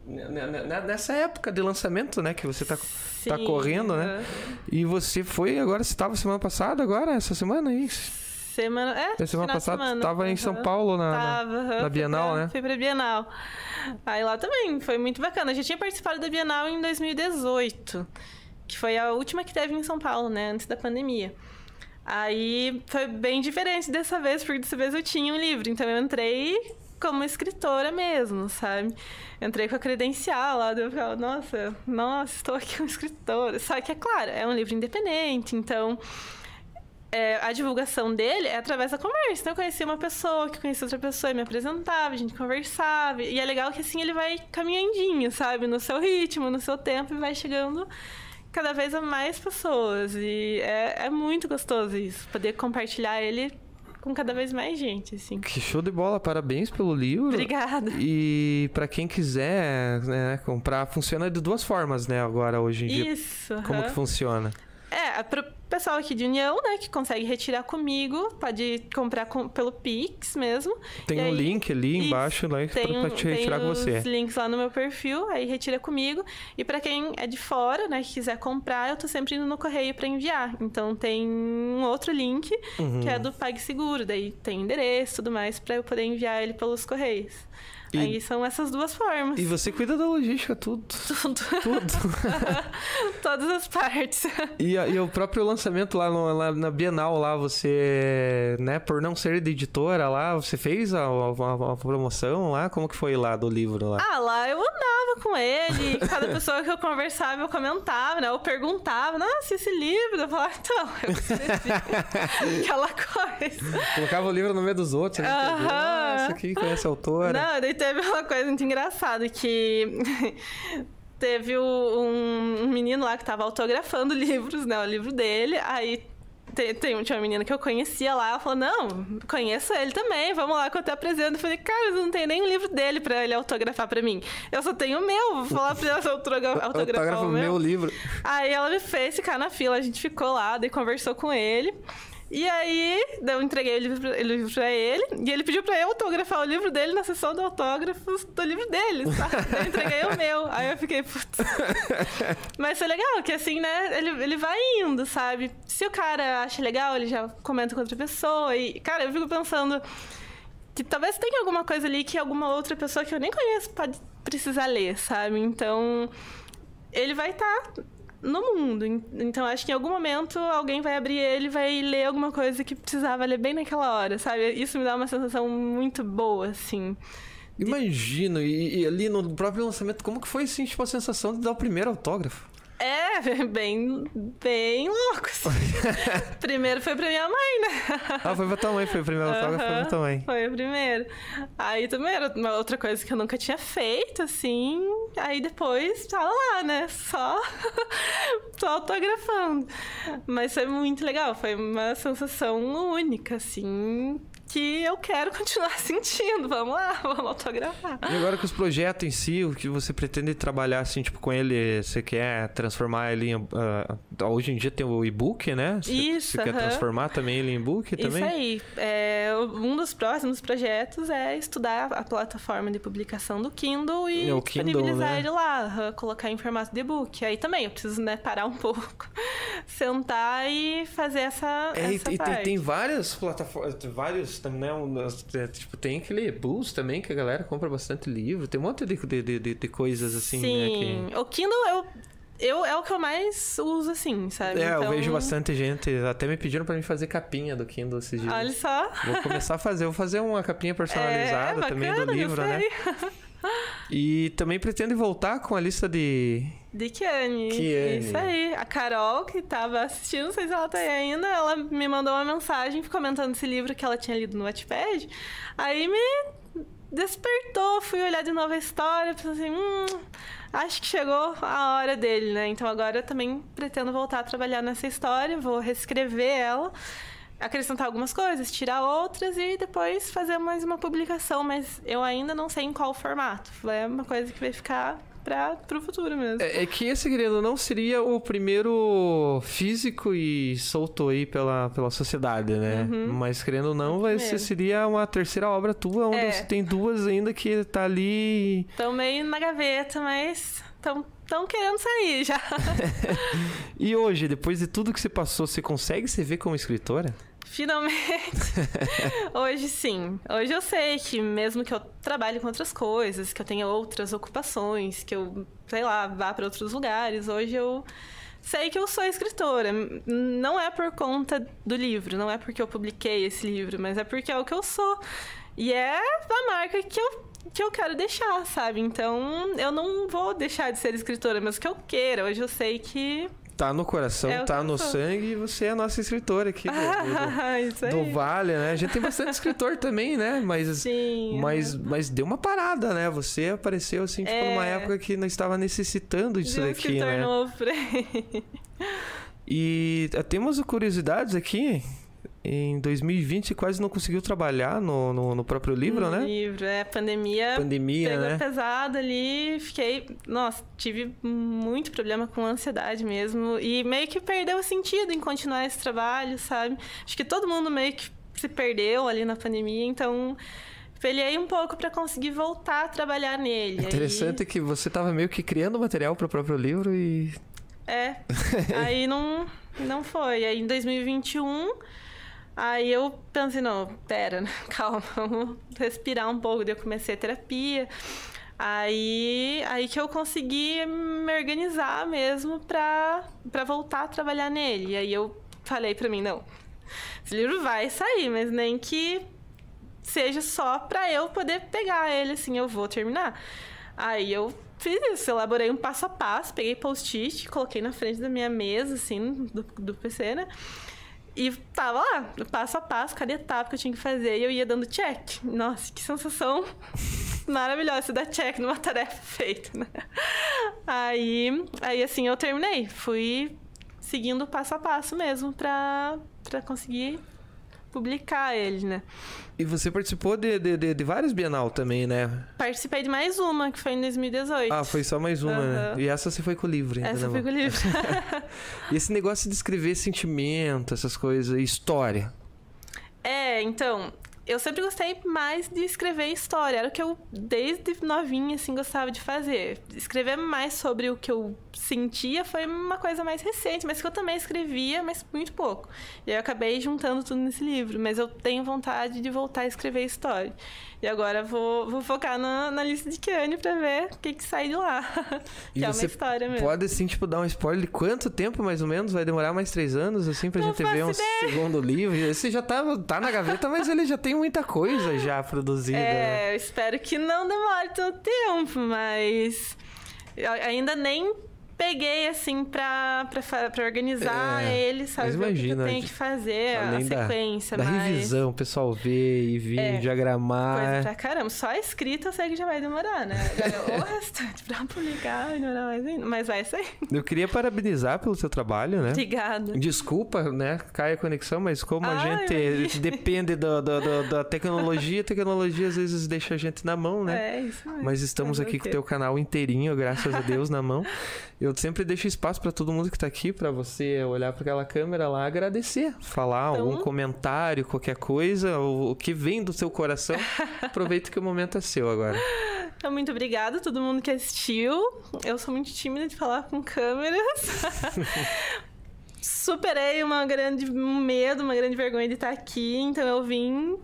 ne- ne- Nessa época de lançamento, né? Que você tá. tá Sim, correndo, né? E você foi agora, você tava semana passada, agora, essa semana aí? Semana. É, semana final de passada semana. você tava em São. Paulo na. na- Tava, na fui Bienal, pra- né? Fui pra Bienal. Aí lá também foi muito bacana. Eu já tinha participado da Bienal em 2018, que foi a última que teve em São Paulo, né? Antes da pandemia. Aí foi bem diferente dessa vez, porque dessa vez eu tinha um livro. Então eu entrei como escritora mesmo, sabe? Entrei com a credencial lá, eu ficava, nossa, nossa, estou aqui como escritora. Só que, é claro, é um livro independente, então é, a divulgação dele é através da conversa. Então eu conhecia uma pessoa que conhecia outra pessoa e me apresentava, a gente conversava. E é legal que assim ele vai caminhandinho, sabe? No seu ritmo, no seu tempo, e vai chegando cada vez a mais pessoas. E é, é muito gostoso isso, poder compartilhar ele com cada vez mais gente, assim. Que show de bola, parabéns pelo livro. Obrigada. E pra quem quiser né, comprar, funciona de duas formas, né? Agora, hoje em dia. Isso. Como que funciona? É, pro pessoal aqui de União, né, que consegue retirar comigo, pode comprar com- pelo Pix mesmo. Tem um aí- link ali embaixo lá Tem, pra, um, pra te retirar tem com os você. links lá no meu perfil, aí retira comigo. E pra quem é de fora, né, que quiser comprar, eu tô sempre indo no correio pra enviar. Então tem um outro link Uhum. que é do PagSeguro, daí tem endereço e tudo mais pra eu poder enviar ele pelos correios. E- Aí são essas duas formas. E você cuida da logística, tudo. Tudo. Tudo. Todas as partes. E, e o próprio lançamento lá, no- lá na Bienal, lá, você, né, por não ser de editora lá, você fez a, a- a promoção lá? Como que foi lá do livro lá? Ah, lá eu andava com ele, cada pessoa que eu conversava, eu comentava, né? Eu perguntava, nossa, esse livro? Eu falava, então, eu escrevi aquela coisa. Colocava o livro no meio dos outros. a gente Aham. vê, Ah, essa aqui conhece a autora. Não, daí teve uma coisa muito engraçada, que teve o- um, um menino lá que tava autografando livros, né? O livro dele, aí... Tem, tem, tinha uma menina que eu conhecia lá, ela falou, não, conheço ele também, vamos lá que eu te apresento. Eu falei, cara, não tenho nem um livro dele pra ele autografar pra mim. Eu só tenho o meu, vou falar pra ele autogra- autografar Autógrafo o o meu. meu livro. Aí ela me fez ficar na fila, a gente ficou lá, daí conversou com ele. E aí, eu entreguei o livro, pra- o livro pra ele, e ele pediu pra eu autografar o livro dele na sessão de autógrafos do livro dele, sabe? Eu entreguei o meu. Aí eu fiquei, putz. Mas foi legal, que assim, né, ele, ele vai indo, sabe? Se o cara acha legal, ele já comenta com outra pessoa. E, cara, eu fico pensando que talvez tenha alguma coisa ali que alguma outra pessoa que eu nem conheço pode precisar ler, sabe? Então, ele vai estar no mundo. En- Então, acho que em algum momento alguém vai abrir ele vai ler alguma coisa que precisava ler bem naquela hora, sabe? Isso me dá uma sensação muito boa, assim. Imagino, e, e ali no próprio lançamento, como que foi assim, tipo, a sensação de dar o primeiro autógrafo? É, bem, bem louco, assim. Primeiro foi pra minha mãe, né? Ah, foi pra tua mãe, foi o primeiro autógrafo, foi pra tua mãe. Foi o primeiro. Aí também era uma outra coisa que eu nunca tinha feito, assim. Aí depois tava lá, né? Só, só autografando. Mas foi muito legal. Foi uma sensação única, assim. Que eu quero continuar sentindo. Vamos lá, vamos autografar. E agora com os projetos em si, o que você pretende trabalhar assim, tipo, com ele, você quer transformar ele em. ah, hoje em dia tem o e-book, né? Você, Isso, Você quer aham. transformar também ele em e-book também? Isso aí. É, um dos próximos projetos é estudar a plataforma de publicação do Kindle e É o Kindle, disponibilizar né? ele lá, aham, colocar em formato de e-book. Aí também eu preciso né, parar um pouco, sentar e fazer essa, É, e, essa e tem, parte. tem várias plataformas, tem vários também, né? um é, tipo, tem aquele e-books também, que a galera compra bastante livro, tem um monte de, de, de, de- coisas assim, né? Sim, Que... o Kindle eu, eu, é o que eu mais uso, assim, sabe? É, eu Então, vejo bastante gente, até me pediram pra mim fazer capinha do Kindle esses dias. Olha só. Vou começar a fazer, vou fazer uma capinha personalizada é, também do bacana, livro, né? E também pretende voltar com a lista de, De Kiane. Kiane. Isso aí. A Carol, que tava assistindo, não sei se ela tá aí ainda, ela me mandou uma mensagem comentando esse livro que ela tinha lido no Wattpad. Aí me despertou, fui olhar de novo a história, pensei assim, hum, acho que chegou a hora dele, né? Então agora eu também pretendo voltar a trabalhar nessa história, vou reescrever ela, acrescentar algumas coisas, tirar outras e depois fazer mais uma publicação, mas eu ainda não sei em qual formato. É uma coisa que vai ficar para pro futuro mesmo. É, é que esse, querido, não seria o primeiro físico e solto aí pela, pela sociedade, né? Uhum. Mas, querendo ou não, vai ser, seria uma terceira obra tua, onde É. você tem duas ainda que tá ali... Estão meio na gaveta, mas estão tão querendo sair já. E hoje, depois de tudo que você passou, você consegue se ver como escritora? Finalmente. Hoje sim. Hoje eu sei que mesmo que eu trabalhe com outras coisas, que eu tenha outras ocupações, que eu, sei lá, vá para outros lugares, hoje eu sei que eu sou escritora. Não é por conta do livro, não é porque eu publiquei esse livro, mas é porque é o que eu sou. E é a marca que eu que eu quero deixar, sabe? Então, eu não vou deixar de ser escritora, mas que eu queira. Hoje eu sei que Tá no coração, É tá no sangue e você é a nossa escritora aqui do, do- do Vale, né? A gente tem bastante escritor também, né? Mas, Sim. mas, mas deu uma parada, né? Você apareceu assim, tipo, É. numa época que nós estava necessitando disso de um daqui, escritor né? novo. E eh, temos curiosidades aqui. Em 2020 quase não conseguiu trabalhar no, no, no próprio livro, no né? livro, é. Pandemia Pandemia, pegou né? pesado ali, fiquei... Nossa, tive muito problema com ansiedade mesmo. E meio que perdeu o sentido em continuar esse trabalho, sabe? Acho que todo mundo meio que se perdeu ali na pandemia, então... Peleei um pouco pra conseguir voltar a trabalhar nele. Aí- Interessante que você tava meio que criando material para o próprio livro e É. aí não, não foi. Aí em 2021, aí eu pensei, não, pera, né? calma, vamos respirar um pouco. Daí eu comecei a terapia. Aí, aí que eu consegui me organizar mesmo pra, pra voltar a trabalhar nele. E aí eu falei pra mim, não, esse livro vai sair, mas nem que seja só pra eu poder pegar ele, assim, eu vou terminar. Aí eu fiz isso, elaborei um passo a passo, peguei post-it, coloquei na frente da minha mesa, assim, do, do PC, né? E tava lá, passo a passo, cada etapa que eu tinha que fazer, e eu ia dando check. Nossa, que sensação maravilhosa, você dá check numa tarefa feita, né? Aí, aí assim, eu terminei. Fui seguindo passo a passo mesmo pra, pra conseguir publicar ele, né? E você participou de, de, de, de vários Bienal também, né? Participei de mais uma, que foi em 2018. Ah, foi só mais uma, né? Aham. E essa você foi com o livro, ainda, Essa né, foi com o livro. E esse negócio de escrever sentimento, essas coisas, história. É, então, eu sempre gostei mais de escrever história. Era o que eu, desde novinha, assim, gostava de fazer. Escrever mais sobre o que eu sentia foi uma coisa mais recente, mas que eu também escrevia, mas muito pouco. E aí eu acabei juntando tudo nesse livro. Mas eu tenho vontade de voltar a escrever história. E agora vou, vou focar na, na lista de Kiane pra ver o que, que sai de lá. E que é uma história mesmo. Pode, assim, tipo, dar um spoiler de quanto tempo, mais ou menos? Vai demorar mais três anos, assim, pra Não gente ver um segundo livro? Esse já tá, tá na gaveta, mas ele já tem muita coisa já produzida, né? É, eu espero que não demore tanto tempo, mas eu ainda nem peguei assim pra, pra, fa- pra organizar É, ele, sabe? mas ver o que imagina, eu tenho que fazer, a além da- sequência, Da mas revisão, o pessoal ver e vir, É, diagramar. coisa pra caramba. Só a escrita eu sei que já vai demorar, né? Agora, o restante pra publicar vai demorar mais ainda, mas vai sair. Eu queria parabenizar pelo seu trabalho, né? Obrigada. Desculpa, né? Cai a conexão, mas como a Ai, gente depende da, da, da- da tecnologia, a tecnologia às vezes deixa a gente na mão, né? É isso mesmo. Mas estamos aqui com o teu canal inteirinho, graças a Deus, na mão. Eu sempre deixo espaço pra todo mundo que tá aqui, pra você olhar pra aquela câmera lá, agradecer, falar Então- algum comentário, qualquer coisa, o, o que vem do seu coração. Aproveita que o momento é seu agora. Então, muito obrigada a todo mundo que assistiu. Eu sou muito tímida de falar com câmeras. Superei uma grande, um medo, uma grande vergonha de estar aqui, então eu vim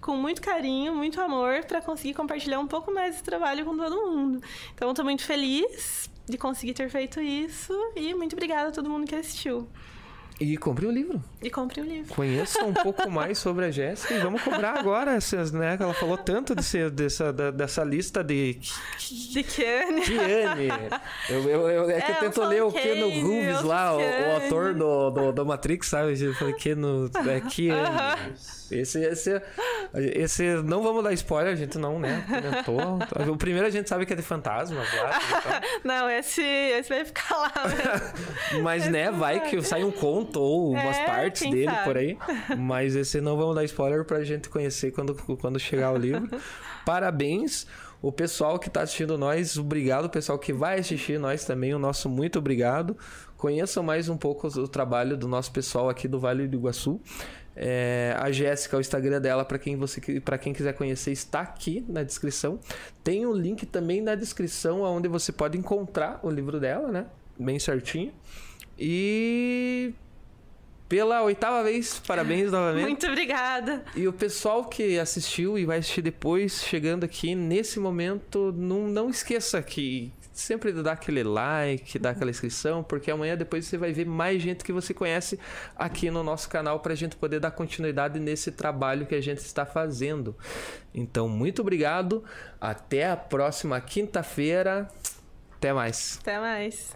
com muito carinho, muito amor para conseguir compartilhar um pouco mais esse trabalho com todo mundo. Então, eu tô muito feliz de conseguir ter feito isso e muito obrigada a todo mundo que assistiu. E compre o livro. E compre o livro. Conheça um pouco mais sobre a Jéssica e vamos cobrar agora essas, né? Ela falou tanto desse, dessa, da- dessa lista de De Keane. Keane. Eu, eu, eu- é que É, eu eu tento ler o Keanu Reeves lá, o, o ator do, do, do Matrix, sabe? Eu falei Keanu, é Keanu. Esse, esse, esse, não vamos dar spoiler, a gente não, né? Comentou. O primeiro a gente sabe que é de tal. Não, esse, esse vai ficar lá. mesmo. Mas, né, vai que sai um conto ou umas É, partes dele sabe? por aí. Mas esse não vamos dar spoiler pra gente conhecer quando, quando chegar o livro. Parabéns. O pessoal que tá assistindo nós, obrigado. O pessoal que vai assistir nós também, o nosso muito obrigado. Conheçam mais um pouco o trabalho do nosso pessoal aqui do Vale do Iguaçu. É, a Jéssica, o Instagram dela, para quem você para quem quiser conhecer, está aqui na descrição. Tem o link também na descrição onde você pode encontrar o livro dela, né? Bem certinho. E pela oitava vez, parabéns novamente. Muito obrigada. E o pessoal que assistiu e vai assistir depois, chegando aqui nesse momento, não, não esqueça que sempre dá aquele like, dá aquela inscrição, porque amanhã depois você vai ver mais gente que você conhece aqui no nosso canal para a gente poder dar continuidade nesse trabalho que a gente está fazendo. Então, muito obrigado. Até a próxima quinta-feira. Até mais. Até mais.